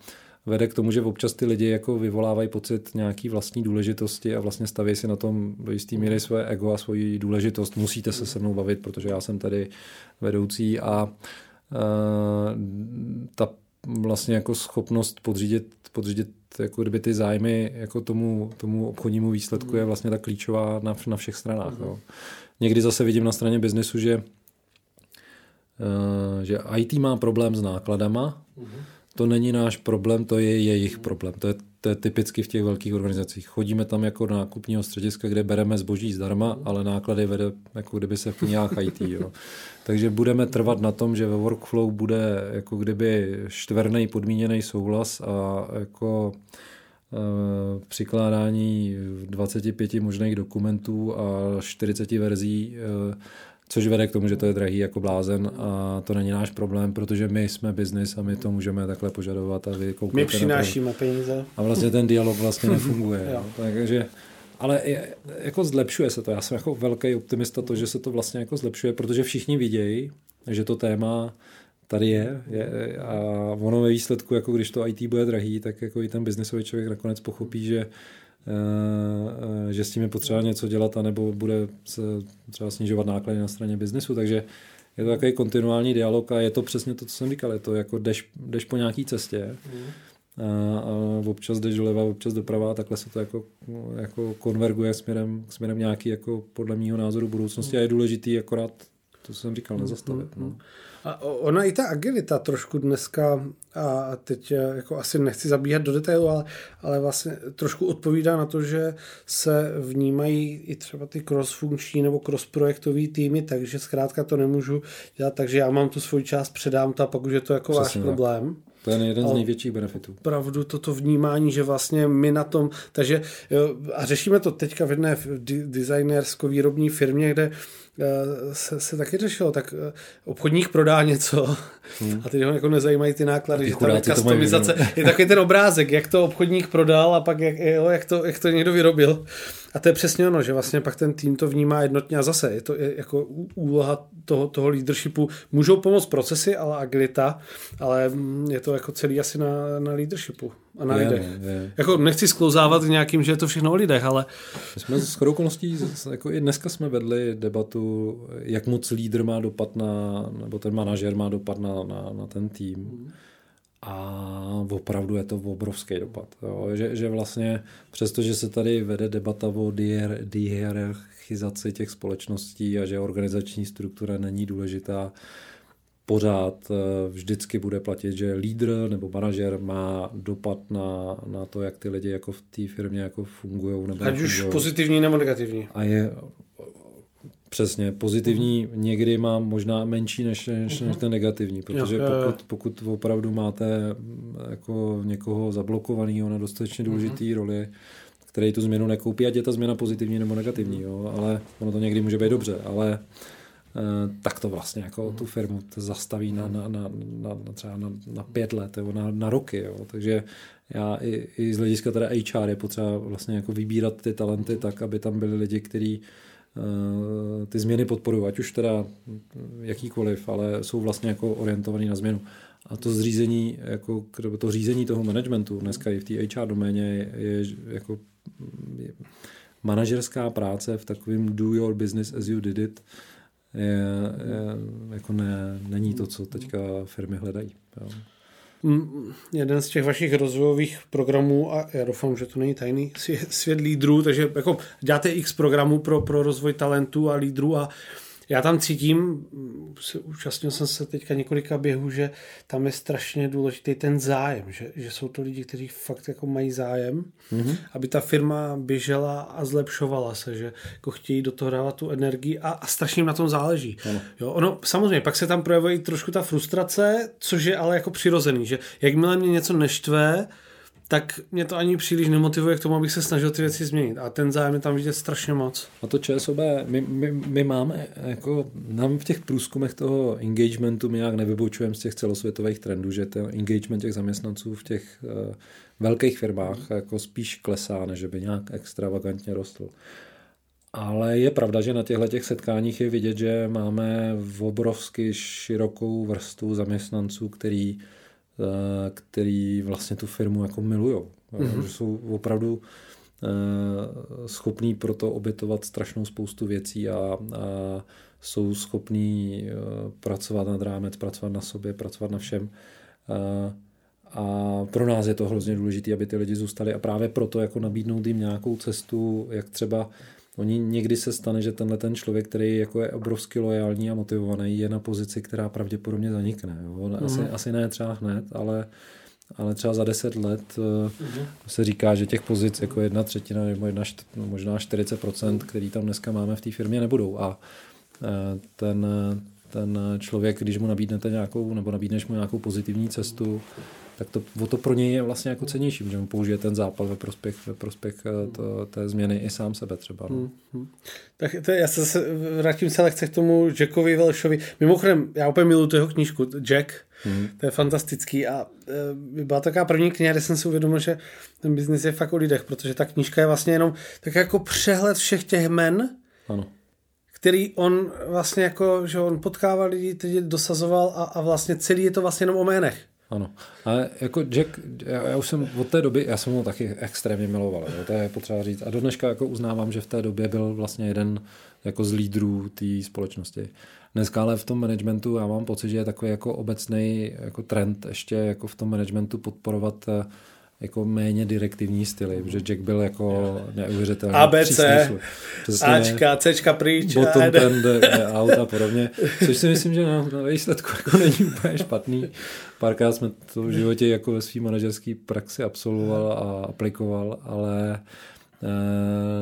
vede k tomu, že občas ty lidi jako vyvolávají pocit nějaký vlastní důležitosti a vlastně staví si na tom do jistý míry své ego a svoji důležitost. Musíte se se mnou bavit, protože já jsem tady vedoucí a uh, ta vlastně jako schopnost podřídit, podřídit jako kdyby ty zájmy jako tomu, tomu obchodnímu výsledku je vlastně ta klíčová na, na všech stranách. Mm. Jo. Někdy zase vidím na straně biznesu, že, uh, že IT má problém s nákladama, mm. to není náš problém, to je jejich problém. To je, to je typicky v těch velkých organizacích. Chodíme tam jako na nákupního střediska, kde bereme zboží zdarma, ale náklady vede jako kdyby se v kniách IT. Jo. Takže budeme trvat na tom, že ve workflow bude jako kdyby čtverný podmíněný souhlas a jako e, přikládání 25 možných dokumentů a 40 verzí, e, což vede k tomu, že to je drahý jako blázen a to není náš problém, protože my jsme biznis a my to můžeme takhle požadovat a vy My přinášíme peníze. A vlastně ten dialog vlastně nefunguje. Takže ale je, jako zlepšuje se to. Já jsem jako velký optimista to, že se to vlastně jako zlepšuje, protože všichni vidějí, že to téma tady je, je a ono ve výsledku, jako když to IT bude drahý, tak jako i ten biznesový člověk nakonec pochopí, že že s tím je potřeba něco dělat, anebo bude se třeba snižovat náklady na straně biznesu, takže je to takový kontinuální dialog a je to přesně to, co jsem říkal, je to jako jdeš, jdeš po nějaký cestě, mm a, a občas jdeš doleva, občas doprava a takhle se to jako, jako konverguje směrem, směrem nějaký jako podle mého názoru budoucnosti. A je důležitý akorát to jsem říkal, nezastavit. No. A ona i ta agilita trošku dneska, a teď eh, jako asi nechci zabíhat do detailu, ale, ale vlastně trošku odpovídá na to, že se vnímají i třeba ty cross-funkční nebo cross-projektový týmy, takže zkrátka to nemůžu dělat, takže já mám tu svoji část, předám to a pak už je to jako Přesně váš problém. Tak. To je jeden z největších benefitů. Pravdu toto vnímání, že vlastně my na tom, takže jo, a řešíme to teďka v jedné designersko-výrobní firmě, kde Eh, se, se taky řešilo, tak eh, obchodník prodá něco hmm. a teď ho jako nezajímají ty náklady, ty že tam je customizace, je takový ten obrázek, jak to obchodník prodal a pak jak, jo, jak, to, jak to někdo vyrobil. A to je přesně ono, že vlastně pak ten tým to vnímá jednotně a zase je to jako úloha toho, toho leadershipu. Můžou pomoct procesy, ale agilita, ale mm, je to jako celý asi na, na leadershipu a na je, lidech. Je. Jako nechci sklouzávat nějakým, že je to všechno o lidech, ale... My jsme s okolností, jako i dneska jsme vedli debatu, jak moc lídr má dopad na, nebo ten manažer má dopad na, na, na ten tým. A opravdu je to obrovský dopad. Jo. Že, že vlastně přestože se tady vede debata o dihierarchizaci těch společností a že organizační struktura není důležitá, pořád eh, vždycky bude platit, že lídr nebo manažer má dopad na, na to, jak ty lidi jako v té firmě jako fungují. Ať už pozitivní nebo negativní. A je Přesně, pozitivní mm. někdy má možná menší než, než, než ten negativní, protože jo, jo, jo. Pokud, pokud opravdu máte mm, jako někoho zablokovaného na dostatečně důležitý mm. roli, který tu změnu nekoupí, ať je ta změna pozitivní nebo negativní, jo, ale ono to někdy může být dobře, ale eh, tak to vlastně jako tu firmu to zastaví na, na, na, na, na třeba na, na pět let nebo na, na roky. Jo. Takže já i, i z hlediska teda HR je potřeba vlastně jako vybírat ty talenty tak, aby tam byli lidi, kteří ty změny podporují, ať už teda jakýkoliv, ale jsou vlastně jako orientovaný na změnu. A to zřízení, jako to řízení toho managementu dneska i v té HR doméně je, je jako je manažerská práce v takovém do your business as you did it je, je, jako ne, není to, co teďka firmy hledají. Jo jeden z těch vašich rozvojových programů, a já doufám, že to není tajný svět lídrů, takže jako děláte x programů pro, pro rozvoj talentů a lídrů a já tam cítím, účastnil jsem se teďka několika běhů, že tam je strašně důležitý ten zájem, že, že jsou to lidi, kteří fakt jako mají zájem, mm-hmm. aby ta firma běžela a zlepšovala se, že jako chtějí do toho dávat tu energii a, a strašně jim na tom záleží. Ano. Jo, ono, samozřejmě, pak se tam projevuje trošku ta frustrace, což je ale jako přirozený, že jakmile mě něco neštve, tak mě to ani příliš nemotivuje k tomu, abych se snažil ty věci změnit. A ten zájem je tam vidět strašně moc. A to ČSOB, my, my, my máme, jako nám v těch průzkumech toho engagementu my nějak nevybočujeme z těch celosvětových trendů, že ten engagement těch zaměstnanců v těch uh, velkých firmách jako spíš klesá, než by nějak extravagantně rostl. Ale je pravda, že na těchto těch setkáních je vidět, že máme v obrovsky širokou vrstvu zaměstnanců, který Eh, který vlastně tu firmu jako milujou. Mm-hmm. Že jsou opravdu eh, schopní proto obětovat strašnou spoustu věcí a, a jsou schopní eh, pracovat nad rámec, pracovat na sobě, pracovat na všem. A pro nás je to hrozně důležité, aby ty lidi zůstali a právě proto jako nabídnout jim nějakou cestu, jak třeba Oni někdy se stane, že tenhle ten člověk, který jako je obrovsky lojální a motivovaný, je na pozici, která pravděpodobně zanikne. Jo? Asi, mm. asi ne třeba hned, ale, ale třeba za deset let mm. se říká, že těch pozic jako jedna třetina nebo jedna, no, možná 40%, který tam dneska máme v té firmě, nebudou. A eh, ten, ten člověk, když mu nabídnete nějakou, nebo nabídneš mu nějakou pozitivní cestu, tak to, o to pro něj je vlastně jako cenější, že mu použije ten zápal ve prospěch, ve prospěch eh, to, té změny i sám sebe třeba. No. Hmm, hmm. Tak to, já se zase vrátím se lehce k tomu Jackovi Welshovi. Mimochodem, já úplně miluji tu jeho knížku, Jack, hmm. to je fantastický a e, byla taková první kniha, kde jsem si uvědomil, že ten biznis je fakt o lidech, protože ta knížka je vlastně jenom tak jako přehled všech těch men, ano který on vlastně jako, že on potkával lidi, teď dosazoval a, a vlastně celý je to vlastně jenom o jménech. Ano, ale jako Jack, já, já už jsem od té doby, já jsem ho taky extrémně miloval, jo, to je potřeba říct. A do dneška jako uznávám, že v té době byl vlastně jeden jako z lídrů té společnosti. Dneska ale v tom managementu já mám pocit, že je takový jako obecný jako trend ještě jako v tom managementu podporovat eh, jako méně direktivní styly, protože Jack byl jako neuvěřitelný. ABC, Ačka, Cčka pryč. Bottom ten jde, jde out a podobně, což si myslím, že na, na výsledku jako není úplně špatný. Párkrát jsme to v životě jako ve své manažerské praxi absolvoval a aplikoval, ale eh,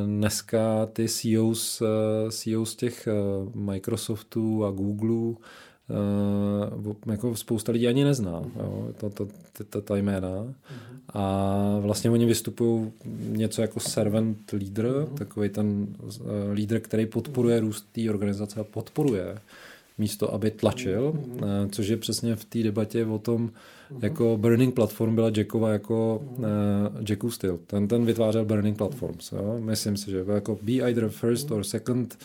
dneska ty CEOs, eh, CEOs těch eh, Microsoftů a Googleu uh, jako spousta lidí ani nezná, jo, to, to, to, to, ta jména. A vlastně oni vystupují něco jako servant leader, takový ten uh, lídr, který podporuje růst té organizace a podporuje místo, aby tlačil, uh-huh. uh, což je přesně v té debatě o tom, jako Burning Platform byla Jackova jako uh, Jackův styl. Ten, ten vytvářel Burning Platforms. Jo? Myslím si, že jako be either first or second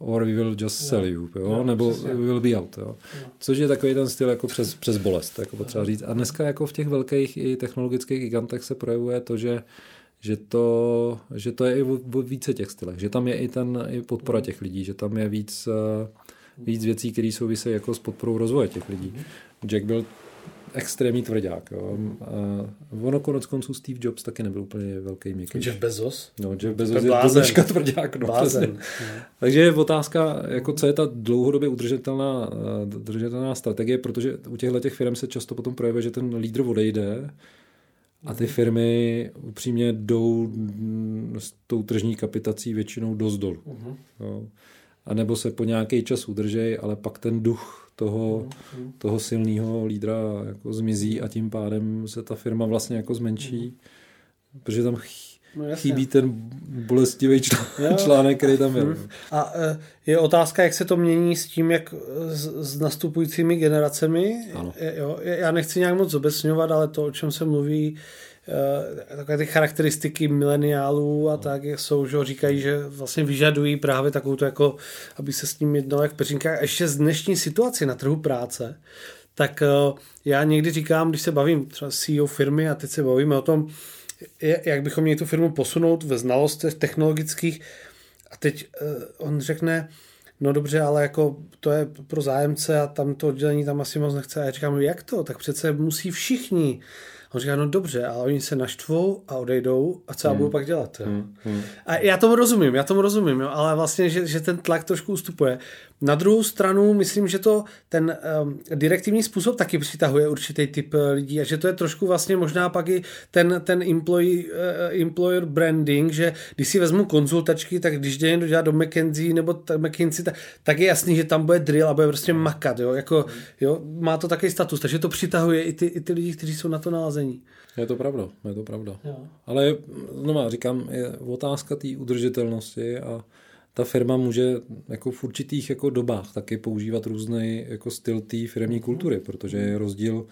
or we will just sell you, jo, jo nebo přesně. we will be out, jo. Což je takový ten styl jako přes, přes bolest, jako potřeba říct. A dneska jako v těch velkých i technologických gigantech se projevuje to, že že to, že to je i v více těch stylech, že tam je i ten i podpora těch lidí, že tam je víc, eh, víc věcí, které souvisí jako s podporou rozvoje těch lidí. Jack byl extrémní tvrdák. Jo. A ono konec konců Steve Jobs taky nebyl úplně velký měkký. Jeff Bezos? No, Jeff Bezos je dneška tvrdák. No, blázen. Takže je otázka, jako co je ta dlouhodobě udržitelná, udržitelná strategie, protože u těchto těch firm se často potom projevuje, že ten lídr odejde a ty firmy upřímně jdou s tou tržní kapitací většinou dost dolů. Uh-huh. Jo. A nebo se po nějaký čas udržej, ale pak ten duch toho, mm. toho silného lídra jako zmizí a tím pádem se ta firma vlastně jako zmenší, mm. protože tam ch- no, chybí ten bolestivý čl- článek, který tam je. Mm. A e, je otázka, jak se to mění s tím, jak s, s nastupujícími generacemi. Ano. Jo, já nechci nějak moc obecňovat, ale to, o čem se mluví, takové ty charakteristiky mileniálů a tak jsou, že říkají, že vlastně vyžadují právě takovou to jako, aby se s ním jednalo jak peřinka. A ještě z dnešní situaci na trhu práce, tak eh, já někdy říkám, když se bavím třeba CEO firmy a teď se bavíme o tom, jak bychom měli tu firmu posunout ve znalostech technologických a teď eh, on řekne, no dobře, ale jako to je pro zájemce a tam to oddělení tam asi moc nechce. A já říkám, jak to? Tak přece musí všichni on říká, no dobře, ale oni se naštvou a odejdou a co já hmm. budu pak dělat? Jo? Hmm. Hmm. A já tomu rozumím, já tomu rozumím, jo? ale vlastně, že, že ten tlak trošku ustupuje. Na druhou stranu myslím, že to ten um, direktivní způsob taky přitahuje určitý typ uh, lidí a že to je trošku vlastně možná pak i ten, ten employee, uh, employer branding, že když si vezmu konzultačky, tak když jde někdo dělat do McKenzie nebo t- McKinsey, tak, tak je jasný, že tam bude drill a bude prostě makat, jo? Jako, jo? má to takový status, takže to přitahuje i ty, i ty lidi, kteří jsou na to nalazení. Je to pravda, je to pravda. Jo. Ale znova říkám, je otázka té udržitelnosti a ta firma může jako v určitých jako dobách taky používat různý jako styl té firmní mhm. kultury, protože je rozdíl,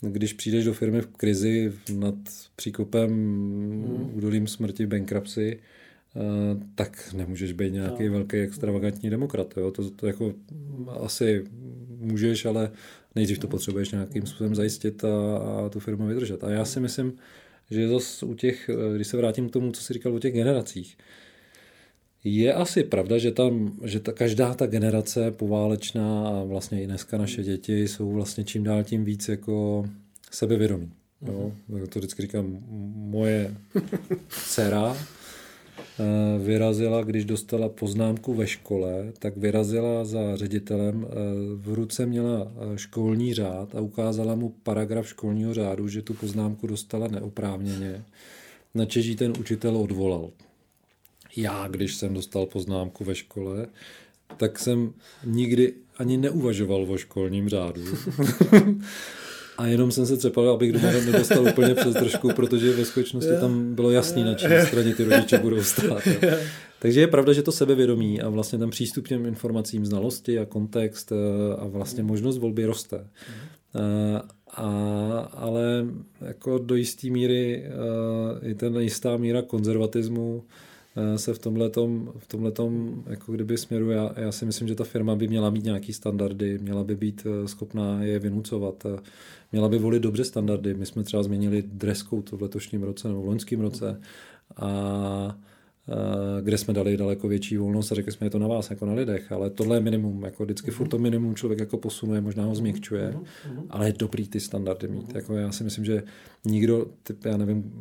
když přijdeš do firmy v krizi nad příkopem hmm. údolím smrti, bankruptcy, eh, tak nemůžeš být nějaký no. velký extravagantní demokrat. Jo? To, to jako asi můžeš, ale nejdřív to potřebuješ nějakým způsobem zajistit a, a tu firmu vydržet. A já si myslím, že zase u těch, eh, když se vrátím k tomu, co jsi říkal o těch generacích, je asi pravda, že, tam, že ta, každá ta generace poválečná a vlastně i dneska naše děti jsou vlastně čím dál tím víc jako sebevědomí. Jo? Uh-huh. To vždycky říkám, moje dcera vyrazila, když dostala poznámku ve škole, tak vyrazila za ředitelem, eh, v ruce měla eh, školní řád a ukázala mu paragraf školního řádu, že tu poznámku dostala neoprávněně. Na Čeží ten učitel odvolal já, když jsem dostal poznámku ve škole, tak jsem nikdy ani neuvažoval o školním řádu. A jenom jsem se třepal, abych doma nedostal úplně přes držku, protože ve skutečnosti tam bylo jasný, na čem straně ty rodiče budou stát. Jo. Takže je pravda, že to sebevědomí a vlastně ten přístup k těm informacím, znalosti a kontext eh, a vlastně možnost volby roste. Eh, a, ale jako do jisté míry eh, i ten jistá míra konzervatismu se v tomhletom, v tomhletom jako kdyby směru, já, já si myslím, že ta firma by měla mít nějaký standardy, měla by být eh, schopná je vynucovat, měla by volit dobře standardy. My jsme třeba změnili dress code v letošním roce nebo v loňském roce a kde jsme dali daleko větší volnost a řekli jsme, je to na vás, jako na lidech, ale tohle je minimum, jako vždycky furt to minimum člověk jako posunuje, možná ho změkčuje, ale je dobrý ty standardy mít. Jako já si myslím, že nikdo, typ, já nevím,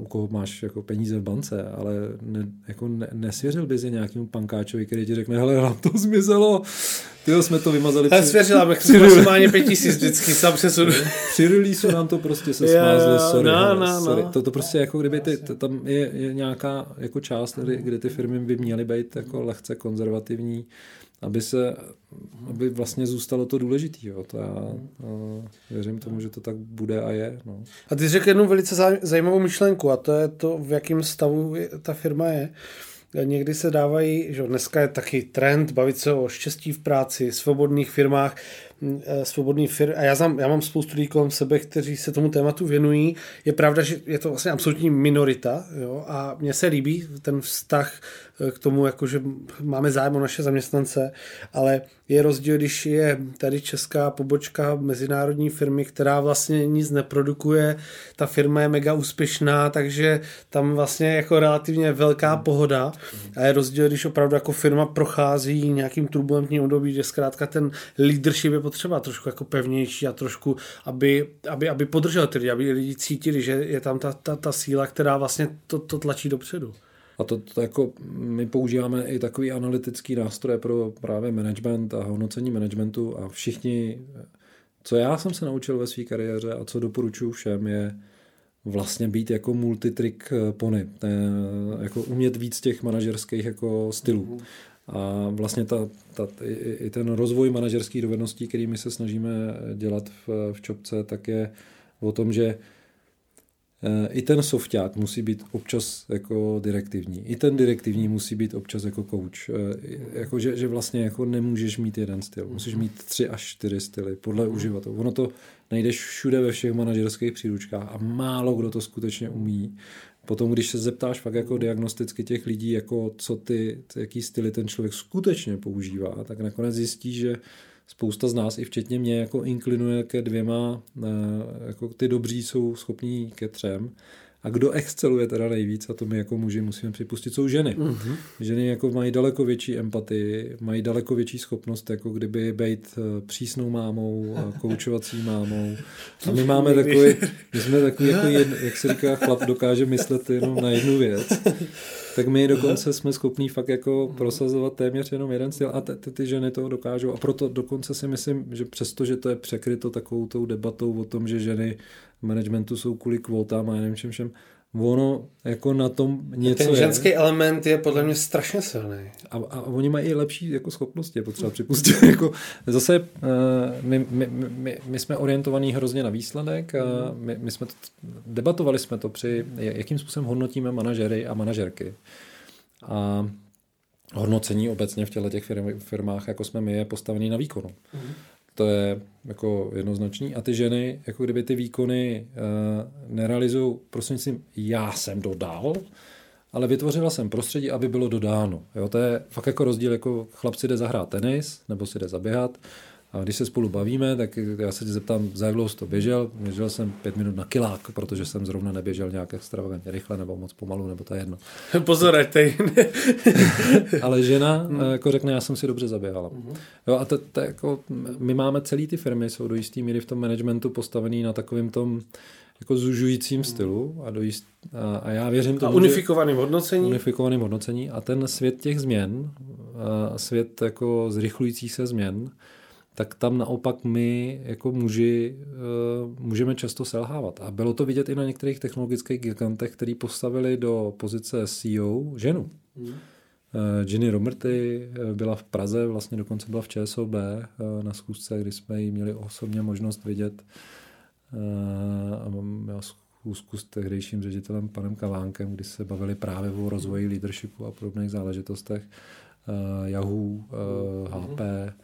u koho máš jako peníze v bance, ale ne, jako ne, nesvěřil bys je nějakému pankáčovi, který ti řekne, hele, nám to zmizelo, ty jsme to vymazali. Ale svěřila bych při maximálně pět tisíc vždycky sam přesunu. Při release nám to prostě se smázlo, sorry. No, no, sorry. No. To, to prostě jako kdyby ty, to, tam je, je, nějaká jako část, kdy, kdy ty firmy by měly být jako lehce konzervativní, aby se, aby vlastně zůstalo to důležitý. Jo. To já věřím tomu, že to tak bude a je. No. A ty řekl jednu velice zajímavou myšlenku a to je to, v jakém stavu ta firma je. Někdy se dávají, že dneska je taky trend bavit se o štěstí v práci, svobodných firmách, svobodný fir- a já, znám, já mám spoustu lidí kolem sebe, kteří se tomu tématu věnují. Je pravda, že je to vlastně absolutní minorita jo? a mně se líbí ten vztah eh, k tomu, jako že máme zájem o naše zaměstnance, ale je rozdíl, když je tady česká pobočka mezinárodní firmy, která vlastně nic neprodukuje, ta firma je mega úspěšná, takže tam vlastně jako relativně velká pohoda a je rozdíl, když opravdu jako firma prochází nějakým turbulentním období, že zkrátka ten leadership je potřeba trošku jako pevnější a trošku, aby, aby, aby podržel ty lidi, aby lidi cítili, že je tam ta, ta, ta síla, která vlastně to, to tlačí dopředu. A to, to jako my používáme i takový analytický nástroj pro právě management a hodnocení managementu a všichni, co já jsem se naučil ve své kariéře a co doporučuji všem je vlastně být jako multitrick pony, jako umět víc těch manažerských jako stylů. A vlastně ta, ta, i, ten rozvoj manažerských dovedností, který my se snažíme dělat v, v Čopce, tak je o tom, že i ten softák musí být občas jako direktivní. I ten direktivní musí být občas jako coach. Jako, že, že vlastně jako nemůžeš mít jeden styl. Musíš mít tři až čtyři styly podle uživatelů. Ono to najdeš všude ve všech manažerských příručkách a málo kdo to skutečně umí. Potom, když se zeptáš fakt jako diagnosticky těch lidí, jako co ty, jaký styly ten člověk skutečně používá, tak nakonec zjistí, že spousta z nás, i včetně mě, jako inklinuje ke dvěma, eh, jako ty dobří jsou schopní ke třem. A kdo exceluje teda nejvíc, a to my jako muži musíme připustit, jsou ženy. Mm-hmm. Ženy jako mají daleko větší empatii, mají daleko větší schopnost, jako kdyby být eh, přísnou mámou, koučovací mámou. A my máme takový, my jsme takový, jako jed, jak se říká, chlap dokáže myslet jenom na jednu věc tak my dokonce jsme schopní fakt jako prosazovat téměř jenom jeden styl a ty, ty, ty ženy to dokážou a proto dokonce si myslím, že přesto, že to je překryto takovou tou debatou o tom, že ženy managementu jsou kvůli kvótám a nevím čem všem, ono jako na tom něco Ten ženský je. element je podle mě strašně silný. A, a oni mají i lepší jako schopnosti, je potřeba připustit. jako, zase uh, my, my, my, my, jsme orientovaní hrozně na výsledek a my, my jsme to, debatovali jsme to při, jakým způsobem hodnotíme manažery a manažerky. A hodnocení obecně v těchto těch firmách, jako jsme my, je postavený na výkonu. Mm. To je jako jednoznačný. A ty ženy, jako kdyby ty výkony uh, nerealizují prostřednictvím já jsem dodal, ale vytvořila jsem prostředí, aby bylo dodáno. Jo, to je fakt jako rozdíl, jako chlapci jde zahrát tenis, nebo si jde zaběhat, a když se spolu bavíme, tak já se tě zeptám, za jak dlouho jsi to běžel. Běžel jsem pět minut na kilák, protože jsem zrovna neběžel nějak extravagantně rychle nebo moc pomalu, nebo to je jedno. Pozor, ať tady. Ale žena hmm. jako řekne, já jsem si dobře zaběhala. Hmm. Jo, a to, to jako, my máme celý ty firmy, jsou do jistý míry v tom managementu postavený na takovém tom jako zužujícím stylu a, do jist, a, a já věřím tomu, A unifikovaným hodnocení. Unifikovaným hodnocení a ten svět těch změn, a svět jako zrychlujících se změn, tak tam naopak my jako muži eh, můžeme často selhávat. A bylo to vidět i na některých technologických gigantech, který postavili do pozice CEO ženu. Hmm. Ginny Romerty eh, byla v Praze, vlastně dokonce byla v ČSOB na schůzce, kdy jsme ji měli osobně možnost vidět. A měl schůzku s tehdejším ředitelem panem Kavánkem, kdy se bavili právě o rozvoji leadershipu a podobných záležitostech uh, Yahoo, uh, eh, HP.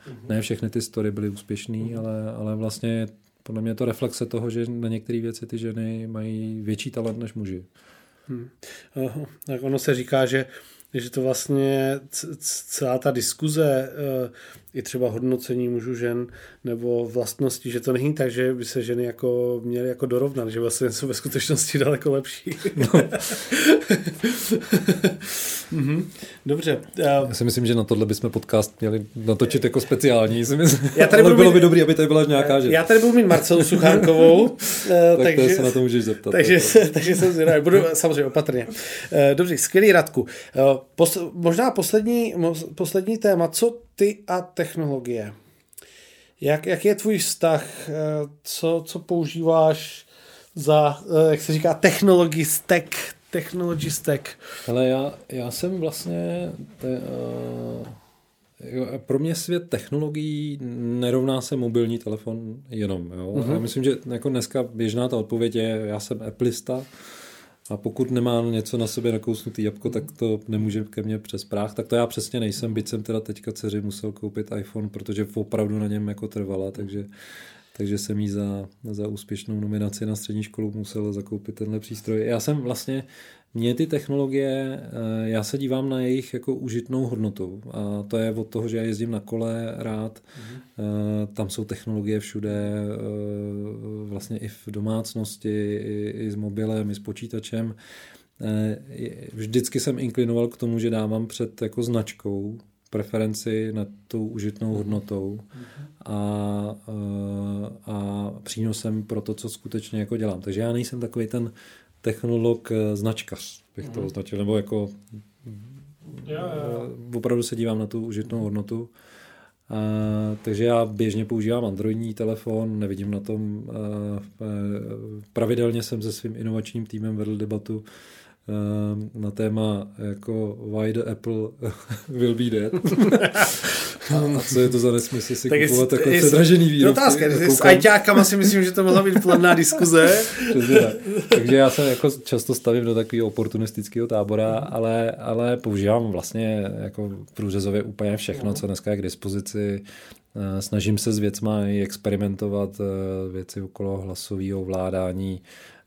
Mhm. Ne všechny ty story byly úspěšné, mhm. ale, ale vlastně podle mě je to reflexe toho, že na některé věci ty ženy mají větší talent než muži. Hmm. Tak ono se říká, že že to vlastně celá ta diskuze eh, i třeba hodnocení mužů žen nebo vlastnosti, že to není tak, že by se ženy jako měly jako dorovnat, že vlastně jsou ve skutečnosti daleko lepší. No. mm-hmm. Dobře. Já si myslím, že na tohle bychom podcast měli natočit jako speciální. Já tady Ale bylo mít, by dobrý, aby tady byla nějaká žena. Já tady budu mít Marcelu Suchánkovou. Eh, tak takže, se na to můžeš zeptat. Takže, takže jsem zvědavý. Budu samozřejmě opatrně. Eh, dobře, skvělý Radku. Pos, možná poslední, poslední téma. Co ty a technologie? Jak, jak je tvůj vztah? Eh, co, co používáš za, eh, jak se říká? Technology stack. Ale já, já jsem vlastně... Te, uh, jo, pro mě svět technologií nerovná se mobilní telefon jenom. Jo? Uh-huh. Já myslím, že jako dneska běžná ta odpověď je, já jsem Appleista, a pokud nemá něco na sobě nakousnutý jabko, tak to nemůže ke mně přes práh. Tak to já přesně nejsem, byť jsem teda teďka dceři musel koupit iPhone, protože opravdu na něm jako trvala, takže, takže jsem jí za, za úspěšnou nominaci na střední školu musel zakoupit tenhle přístroj. Já jsem vlastně mě ty technologie, eh, já se dívám na jejich jako užitnou hodnotu a to je od toho, že já jezdím na kole rád, mm-hmm. tam jsou technologie všude, eh, vlastně i v domácnosti, i, i s mobilem, i s počítačem. Vždycky jsem inklinoval k tomu, že dávám před jako značkou preferenci nad tou užitnou hodnotou a, a přínosem pro to, co skutečně jako dělám. Takže já nejsem takový ten technolog eh, značkař, bych to mhm. označil, nebo jako. Eh, opravdu se dívám na tu užitnou hodnotu. A, takže já běžně používám Androidní telefon, nevidím na tom. A, a, pravidelně jsem se svým inovačním týmem vedl debatu, na téma jako why the Apple will be dead. a co je to za nesmysl si tak kupovat takové předražený výrobky. Otázka, s ajťákama si myslím, že to mohla být plná diskuze. Takže já se jako často stavím do takového oportunistického tábora, ale, ale používám vlastně jako průřezově úplně všechno, co dneska je k dispozici. Ehm, snažím se s věcma i experimentovat ehm, věci okolo hlasového ovládání,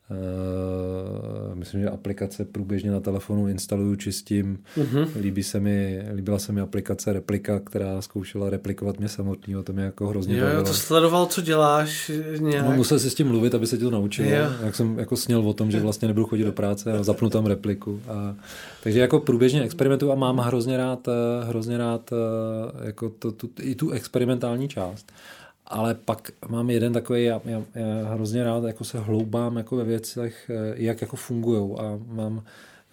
Uh, myslím, že aplikace průběžně na telefonu instaluju, čistím. Uh-huh. Líbí se mi, líbila se mi aplikace Replika, která zkoušela replikovat mě samotného, to mě jako hrozně jo, bavilo. to sledoval, co děláš nějak. No, musel si s tím mluvit, aby se ti to naučilo. Jo. Jak jsem jako sněl o tom, že vlastně nebudu chodit do práce a zapnu tam repliku. A, takže jako průběžně experimentuju a mám hrozně rád, eh, hrozně rád eh, jako to, tu, i tu experimentální část ale pak mám jeden takový, já, já, já hrozně rád jako se hloubám jako ve věcech, eh, jak jako fungují a mám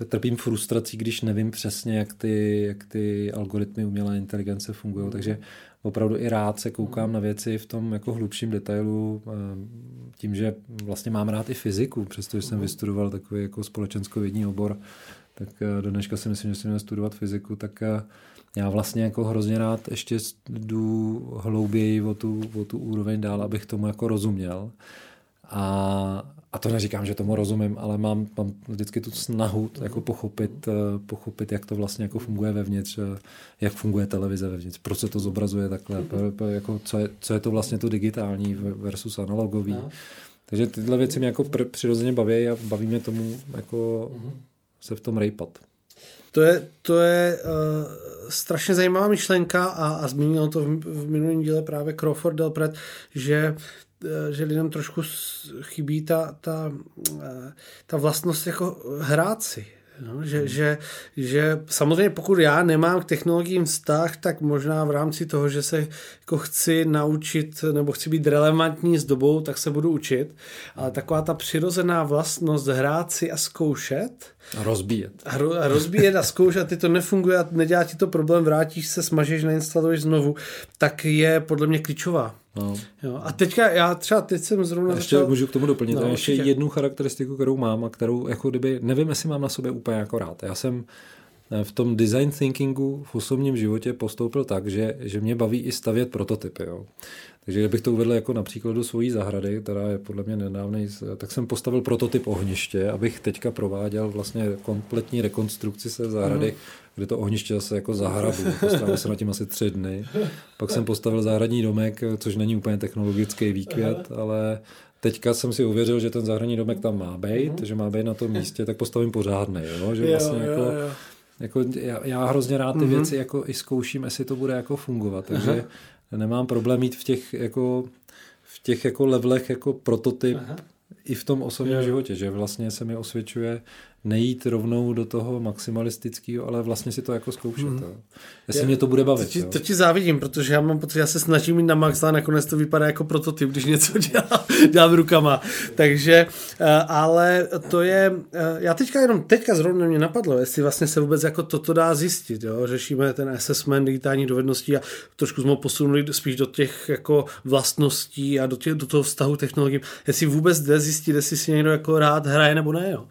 trpím frustrací, když nevím přesně, jak ty, jak ty algoritmy umělé inteligence fungují, takže opravdu i rád se koukám na věci v tom jako hlubším detailu, eh, tím, že vlastně mám rád i fyziku, přestože jsem vystudoval takový jako společenskovědní obor, tak eh, do dneška si myslím, že jsem měl studovat fyziku, tak já vlastně jako hrozně rád ještě jdu hlouběji o tu, o tu úroveň dál, abych tomu jako rozuměl. A, a to neříkám, že tomu rozumím, ale mám, mám vždycky tu snahu jako pochopit, eh, pochopit, jak to vlastně jako funguje vevnitř, eh, jak funguje televize vevnitř, proč se to zobrazuje takhle, jako co, je, co je to vlastně to digitální versus analogový. No. Takže tyhle věci mě jako přirozeně baví a baví mě tomu jako mhm. se v tom rejpat. To je, to je uh, strašně zajímavá myšlenka a, a zmínil to v, v minulém díle právě Crawford Delpret, že eh, že lidem trošku chybí ta, ta, eh, ta vlastnost jako hrát si. No, že, hmm. že, že samozřejmě pokud já nemám k technologiím vztah, tak možná v rámci toho, že se jako chci naučit nebo chci být relevantní s dobou, tak se budu učit. Ale taková ta přirozená vlastnost hrát si a zkoušet. A rozbíjet. A, ro, a rozbíjet a zkoušet, ty to nefunguje a nedělá ti to problém, vrátíš se, smažeš, nainstaluješ znovu, tak je podle mě klíčová. No. Jo, a teďka já třeba teď jsem zrovna ještě začal... můžu k tomu doplnit. No, ještě určitě. jednu charakteristiku, kterou mám a kterou jako kdyby, nevím, jestli mám na sobě úplně jako rád. Já jsem eh, v tom design thinkingu v osobním životě postoupil tak, že, že mě baví i stavět prototypy. Jo. Takže kdybych to uvedl jako například do svojí zahrady, která je podle mě nedávnej, tak jsem postavil prototyp ohniště, abych teďka prováděl vlastně kompletní rekonstrukci se zahrady, mm. kde to ohniště zase jako zahrabu. Postavil jsem na tím asi tři dny. Pak jsem postavil zahradní domek, což není úplně technologický výkvět, ale teďka jsem si uvěřil, že ten zahradní domek tam má být, mm. že má být na tom místě, tak postavím pořádný, jo? že vlastně jo, jako jo, jo Jako já, já hrozně rád ty mm-hmm. věci jako i zkouším, jestli to bude jako fungovat, takže Aha. Nemám problém mít v těch jako v těch jako levelech jako prototyp Aha. i v tom osobním životě, že vlastně se mi osvědčuje nejít rovnou do toho maximalistického, ale vlastně si to jako zkoušet. Mm. Jestli je, mě to bude bavit. To ti, to ti závidím, protože já mám pocit, já se snažím mít na max a nakonec to vypadá jako prototyp, když něco dělám, dělám rukama. Takže, eh, ale to je, eh, já teďka jenom, teďka zrovna mě napadlo, jestli vlastně se vůbec jako toto dá zjistit. Jo? Řešíme ten assessment digitální dovedností a trošku jsme ho posunuli spíš do těch jako vlastností a do, těch, do toho vztahu technologií. Jestli vůbec jde zjistit, jestli si někdo jako rád hraje nebo ne. Jo?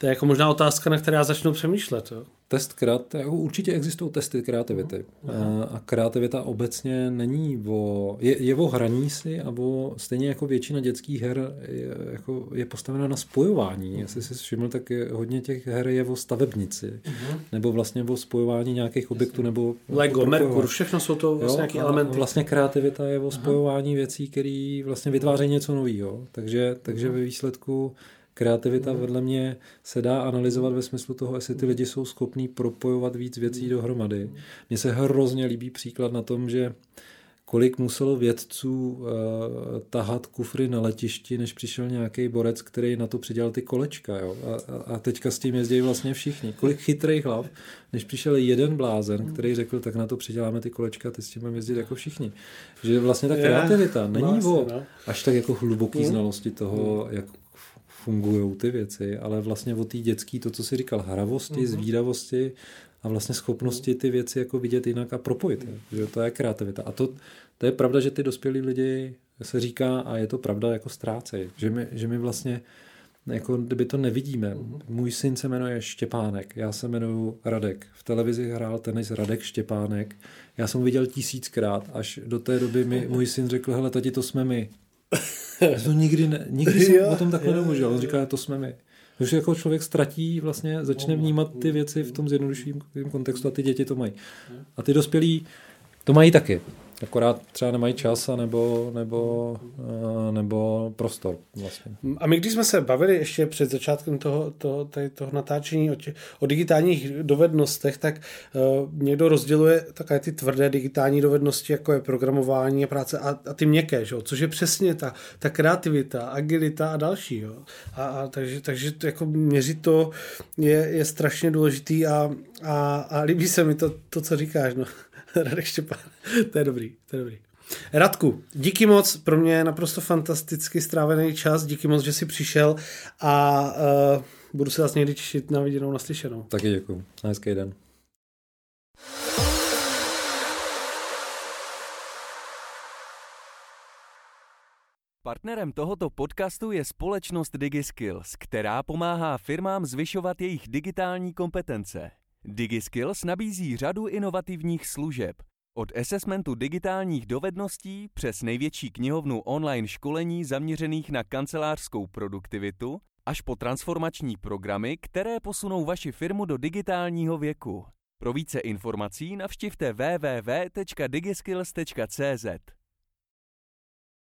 To je jako možná otázka, na které já začnu přemýšlet. Jo? Test kreat, jako určitě existují testy kreativity. Uh, a kreativita obecně není o, je, je o hraní si a o, stejně jako většina dětských her je, jako je postavena na spojování. Jestli si všiml, tak je, hodně těch her je o stavebnici. Uh-huh. Nebo vlastně o spojování nějakých objektů. nebo Lego, Merkur, všechno jsou to vlastně nějaké elementy. Vlastně kreativita je o spojování uh-huh. věcí, které vlastně vytvářejí něco nového. Takže, takže ve výsledku kreativita mm. vedle mě se dá analyzovat ve smyslu toho, jestli ty lidi jsou schopní propojovat víc věcí mm. dohromady. Mně se hrozně líbí příklad na tom, že kolik muselo vědců uh, tahat kufry na letišti, než přišel nějaký borec, který na to přidělal ty kolečka. Jo? A, a teďka s tím jezdí vlastně všichni. Kolik chytrých hlav, než přišel jeden blázen, který řekl, tak na to přiděláme ty kolečka, ty s tím budeme jezdit jako všichni. Že vlastně ta kreativita není vlastně, o no. až tak jako hluboký mm. znalosti toho, jak fungují ty věci, ale vlastně o té dětské, to, co si říkal, hravosti, mm-hmm. zvídavosti a vlastně schopnosti ty věci jako vidět jinak a propojit. Mm-hmm. Že to je kreativita. A to, to je pravda, že ty dospělí lidi se říká, a je to pravda, jako ztrácejí. Že my, že my vlastně jako kdyby to nevidíme. Mm-hmm. Můj syn se jmenuje Štěpánek, já se jmenuji Radek. V televizi hrál tenis Radek Štěpánek. Já jsem ho viděl tisíckrát, až do té doby mi můj syn řekl, hele tati, to jsme my. To nikdy, ne, nikdy jsem jo, o tom takhle nemůžel. On říká, to jsme my. Takže jako člověk ztratí, vlastně začne vnímat ty věci v tom zjednodušším kontextu a ty děti to mají. A ty dospělí to mají taky. Akorát třeba nemají čas nebo, nebo, eh, nebo prostor vlastně. A my když jsme se bavili ještě před začátkem toho, toho, tady toho natáčení o, tě, o digitálních dovednostech, tak uh, někdo rozděluje takové ty tvrdé digitální dovednosti, jako je programování a práce a, a ty měkké, že? což je přesně ta, ta kreativita, agilita a další. Jo? A, a takže, takže jako měřit to je, je strašně důležitý a, a, a líbí se mi to, to co říkáš. No. Radek Štěpán. to je dobrý, to je dobrý. Radku, díky moc, pro mě je naprosto fantasticky strávený čas, díky moc, že jsi přišel a uh, budu se vás někdy těšit na viděnou, naslyšenou. Taky děkuji, hezký den. Partnerem tohoto podcastu je společnost DigiSkills, která pomáhá firmám zvyšovat jejich digitální kompetence. DigiSkills nabízí řadu inovativních služeb. Od assessmentu digitálních dovedností přes největší knihovnu online školení zaměřených na kancelářskou produktivitu až po transformační programy, které posunou vaši firmu do digitálního věku. Pro více informací navštivte www.digiskills.cz.